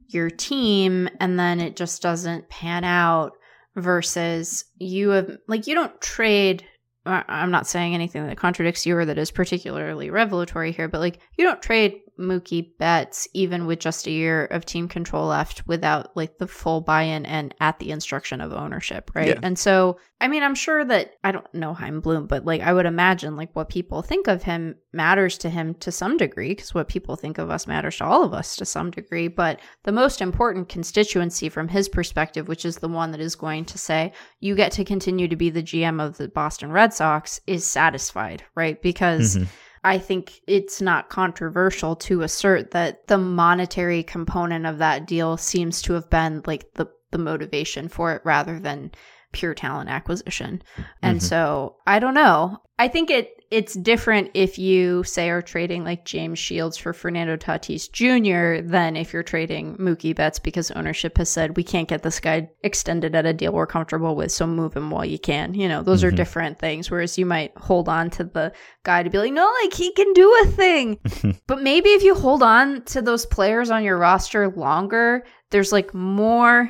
your team and then it just doesn't pan out versus you have like you don't trade I'm not saying anything that contradicts you or that is particularly revelatory here, but like you don't trade Mookie Betts even with just a year of team control left without like the full buy-in and at the instruction of ownership, right? Yeah. And so, I mean, I'm sure that I don't know Chaim Bloom, but like I would imagine like what people think of him matters to him to some degree because what people think of us matters to all of us to some degree. But the most important constituency from his perspective, which is the one that is going to say you get to continue to be the GM of the Boston Red Sox, is satisfied, right? Because Mhm. I think it's not controversial to assert that the monetary component of that deal seems to have been like the the motivation for it rather than pure talent acquisition. And Mhm. so I don't know. I think it it's different if you say are trading like James Shields for Fernando Tatis Jr. than if you're trading Mookie Betts because ownership has said we can't get this guy extended at a deal we're comfortable with, so move him while you can. You know, those are Mhm. different things. Whereas you might hold on to the guy to be like, no, like he can do a thing. (laughs) but maybe if you hold on to those players on your roster longer, there's like more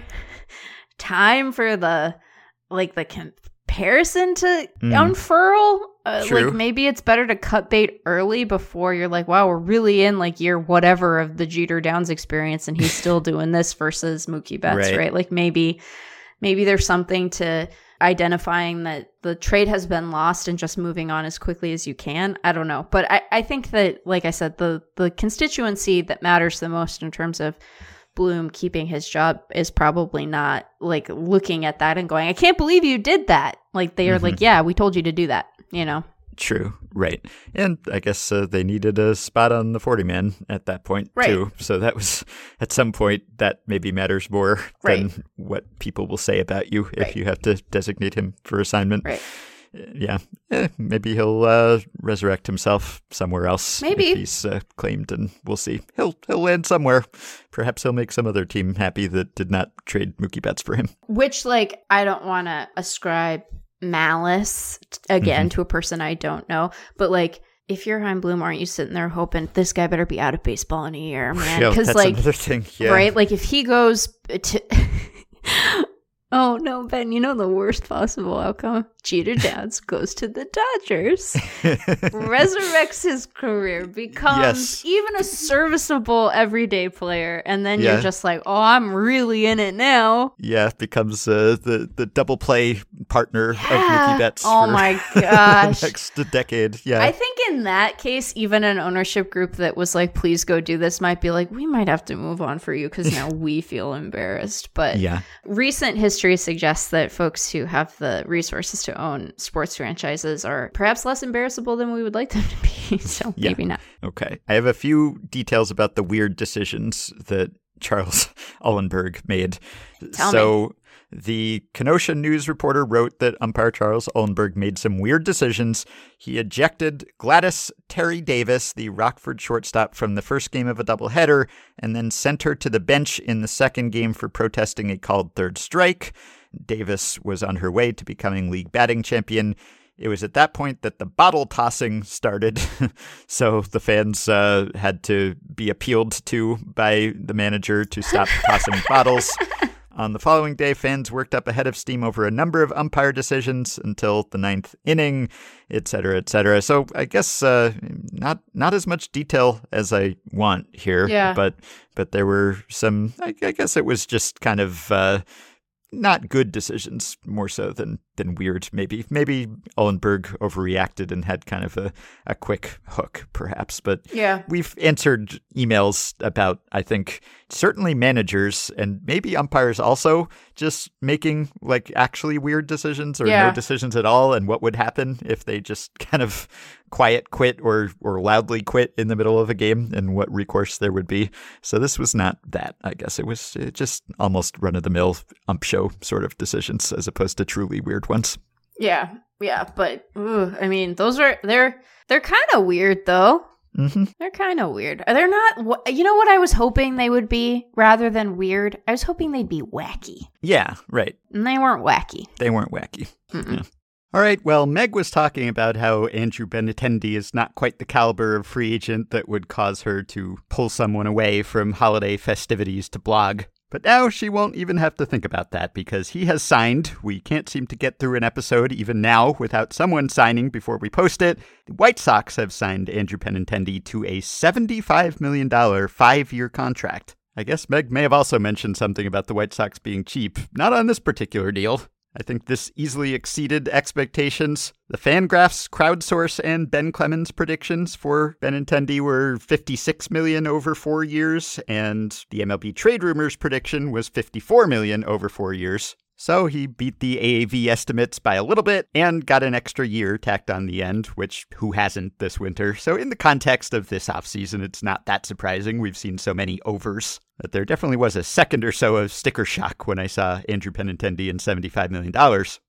time for the like the comparison to Mm. unfurl. Uh, like maybe it's better to cut bait early before you're like, wow, we're really in like year whatever of the Jeter Downs experience, and he's still (laughs) doing this versus Mookie Betts, Right. right? Like maybe maybe there's something to identifying that the trade has been lost and just moving on as quickly as you can. I don't know. But I, I think that, like I said, the the constituency that matters the most in terms of Bloom keeping his job is probably not like looking at that and going, I can't believe you did that. Like they are Mhm. like, yeah, we told you to do that, you know? True, right. And I guess uh, they needed a spot on the 40 man at that point, Right. too. So that was, (laughs) at some point, that maybe matters more Right. than what people will say about you if Right. you have to designate him for assignment. Right. Uh, Yeah. Eh, maybe he'll uh, resurrect himself somewhere else. Maybe. He's uh, claimed, and we'll see. He'll, he'll land somewhere. Perhaps he'll make some other team happy that did not trade Mookie Betts for him. Which, like, I don't want to ascribe malice t- again to a person I don't know, but like, if you're Chaim Bloom, aren't you sitting there hoping this guy better be out of baseball in a year, man? Because like, another thing. Yeah. right, like if he goes to. (laughs) Oh no, Ben! You know the worst possible outcome. Jeter Downs goes to the Dodgers, resurrects his career, (laughs) becomes Yes. even a serviceable everyday player, and then Yeah. you're just like, "Oh, I'm really in it now." Yeah, becomes uh, the the double play partner of Yeah. Mookie Betts. Oh for my (laughs) the gosh. next decade. Yeah, I think in that case, even an ownership group that was like, "Please go do this," might be like, "We might have to move on for you because now we feel embarrassed." But (laughs) yeah, recent history suggests that folks who have the resources to own sports franchises are perhaps less embarrassable than we would like them to be. (laughs) So Yeah. maybe not. okay. I have a few details about the weird decisions that Charles (laughs) Ullenberg made. Tell so. The Kenosha News reporter wrote that umpire Charles Ullenberg made some weird decisions. He ejected Gladys Terry Davis, the Rockford shortstop, from the first game of a doubleheader, and then sent her to the bench in the second game for protesting a called third strike. Davis was on her way to becoming league batting champion. It was at that point that the bottle tossing started. (laughs) so the fans uh, had to be appealed to by the manager to stop (laughs) tossing bottles. On the following day, fans worked up a head of steam over a number of umpire decisions until the ninth inning, et cetera, et cetera. So I guess uh, not not as much detail as I want here, Yeah. but but there were some. I, I guess it was just kind of uh, not good decisions more so than than weird. Maybe maybe Ullenberg overreacted and had kind of a, a quick hook, perhaps. But Yeah. we've answered emails about I think certainly managers and maybe umpires also just making like actually weird decisions or Yeah. no decisions at all, and what would happen if they just kind of quiet quit or or loudly quit in the middle of a game, and what recourse there would be. So this was not that. I guess it was uh, just almost run of the mill ump show sort of decisions as opposed to truly weird ones. Yeah. Yeah. But ooh, I mean, those are they're they're kind of weird though. hmm They're kind of weird. They're not. You know what I was hoping they would be rather than weird. I was hoping they'd be wacky, Yeah, right. and they weren't wacky. They weren't wacky. Yeah. All right. Well, Meg was talking about how Andrew Benintendi is not quite the caliber of free agent that would cause her to pull someone away from holiday festivities to blog. But now she won't even have to think about that because he has signed. We can't seem to get through an episode even now without someone signing before we post it. The White Sox have signed Andrew Benintendi to a $75 million five year contract. I guess Meg may have also mentioned something about the White Sox being cheap. Not on this particular deal. I think this easily exceeded expectations. The Fangraphs, Crowdsource, and Ben Clemens predictions for Benintendi were 56 million over four years, and the MLB Trade Rumors prediction was 54 million over four years. So he beat the AAV estimates by a little bit and got an extra year tacked on the end, which who hasn't this winter? So in the context of this offseason, it's not that surprising. We've seen so many overs. But there definitely was a second or so of sticker shock when I saw Andrew Benintendi and $75 million.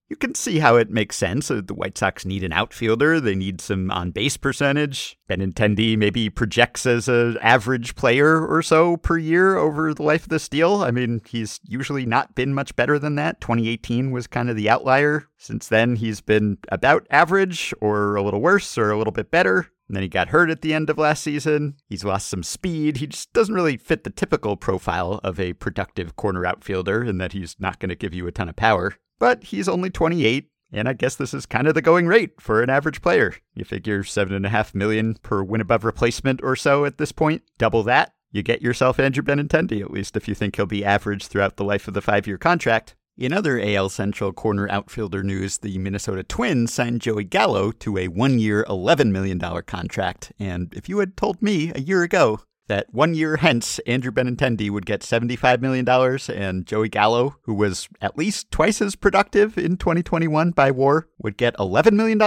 You can see how it makes sense. Uh, The White Sox need an outfielder. They need some on base percentage. Benintendi maybe projects as an average player or so per year over the life of this deal. I mean, he's usually not been much better than that. 2018 was kind of the outlier. Since then, he's been about average or a little worse or a little bit better. And then he got hurt at the end of last season. He's lost some speed. He just doesn't really fit the typical profile of a productive corner outfielder in that he's not going to give you a ton of power. But he's only 28, and I guess this is kind of the going rate for an average player. You figure seven and a half million per win above replacement or so at this point. Double that, you get yourself Andrew Benintendi, at least if you think he'll be average throughout the life of the five year contract. In other AL Central corner outfielder news, the Minnesota Twins signed Joey Gallo to a one year, $11 million contract. And if you had told me a year ago that one year hence Andrew Benintendi would get $75 million and Joey Gallo, who was at least twice as productive in 2021 by war, would get $11 million,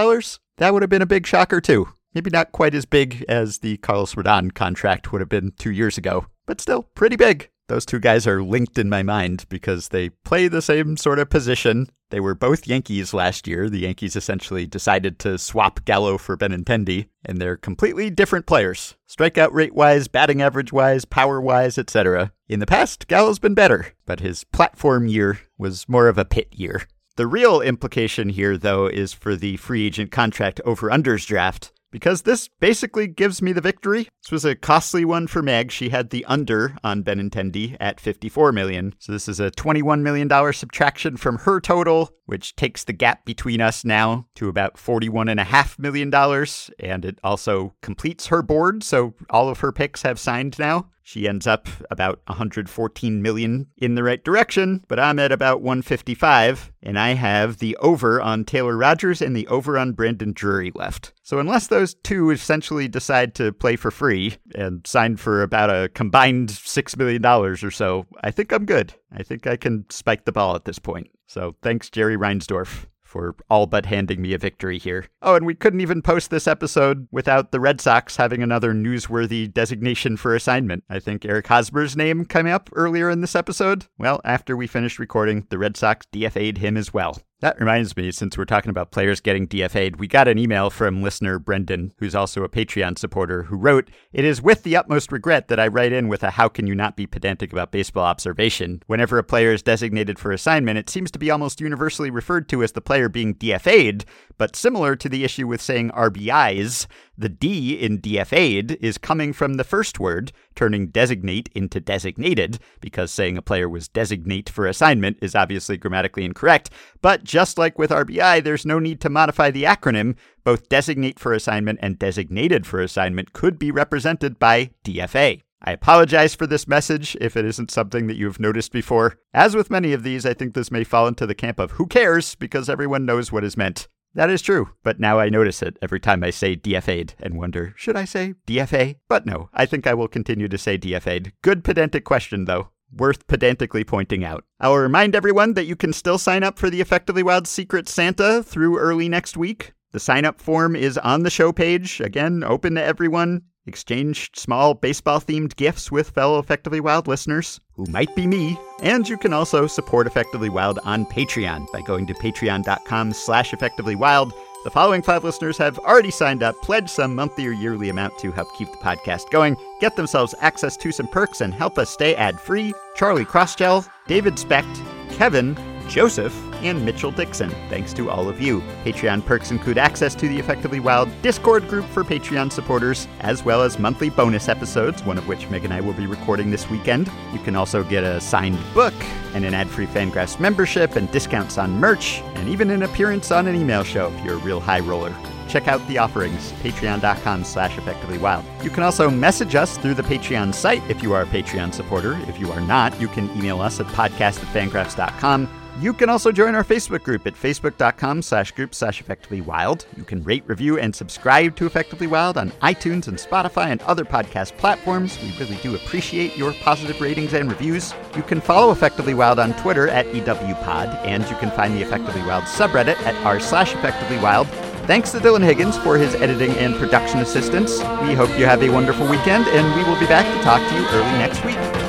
that would have been a big shocker too. Maybe not quite as big as the Carlos Rodon contract would have been two years ago, but still pretty big. Those two guys are linked in my mind because they play the same sort of position. They were both Yankees last year. The Yankees essentially decided to swap Gallo for Benintendi, and they're completely different players. Strikeout rate wise, batting average wise, power wise, etc. In the past, Gallo's been better, but his platform year was more of a pit year. The real implication here, though, is for the free agent contract over unders draft. Because this basically gives me the victory. This was a costly one for Meg. She had the under on Benintendi at 54 million. So this is a 21 million dollar subtraction from her total, which takes the gap between us now to about 41 and a half million dollars. And it also completes her board. So all of her picks have signed now. She ends up about 114 million in the right direction, but I'm at about 155, and I have the over on Taylor Rogers and the over on Brandon Drury left. So unless those two essentially decide to play for free and sign for about a combined $6 million or so, I think I'm good. I think I can spike the ball at this point. So thanks, Jerry Reinsdorf for all but handing me a victory here. Oh, and we couldn't even post this episode without the Red Sox having another newsworthy designation for assignment. I think Eric Hosmer's name came up earlier in this episode. Well, after we finished recording, the Red Sox DFA'd him as well. That reminds me, since we're talking about players getting DFA'd, we got an email from listener Brendan, who's also a Patreon supporter, who wrote, It is with the utmost regret that I write in with a how can you not be pedantic about baseball observation. Whenever a player is designated for assignment, it seems to be almost universally referred to as the player being DFA'd, but similar to the issue with saying RBIs, the D in DFA'd is coming from the first word, turning designate into designated, because saying a player was designate for assignment is obviously grammatically incorrect. But just like with RBI, there's no need to modify the acronym. Both designate for assignment and designated for assignment could be represented by DFA. I apologize for this message if it isn't something that you have noticed before. As with many of these, I think this may fall into the camp of who cares because everyone knows what is meant. That is true, but now I notice it every time I say DFA'd and wonder, should I say DFA? But no, I think I will continue to say DFA'd. Good pedantic question, though. Worth pedantically pointing out. I'll remind everyone that you can still sign up for the Effectively Wild Secret Santa through early next week. The sign up form is on the show page, again, open to everyone. Exchange small baseball themed gifts with fellow Effectively Wild listeners, who might be me. And you can also support Effectively Wild on Patreon by going to patreon.com slash effectivelywild. The following five listeners have already signed up, pledged some monthly or yearly amount to help keep the podcast going, get themselves access to some perks, and help us stay ad free. Charlie Crossgel, David Specht, Kevin, Joseph, and Mitchell Dixon. Thanks to all of you. Patreon perks include access to the Effectively Wild Discord group for Patreon supporters, as well as monthly bonus episodes, one of which Meg and I will be recording this weekend. You can also get a signed book and an ad-free Fangraphs membership and discounts on merch, and even an appearance on an email show if you're a real high roller check out the offerings patreon.com slash effectivelywild you can also message us through the patreon site if you are a patreon supporter if you are not you can email us at podcast at you can also join our Facebook group at facebook.com slash group slash effectively wild. You can rate, review, and subscribe to Effectively Wild on iTunes and Spotify and other podcast platforms. We really do appreciate your positive ratings and reviews. You can follow Effectively Wild on Twitter at EWPod, and you can find the Effectively Wild subreddit at r slash effectively wild. Thanks to Dylan Higgins for his editing and production assistance. We hope you have a wonderful weekend, and we will be back to talk to you early next week.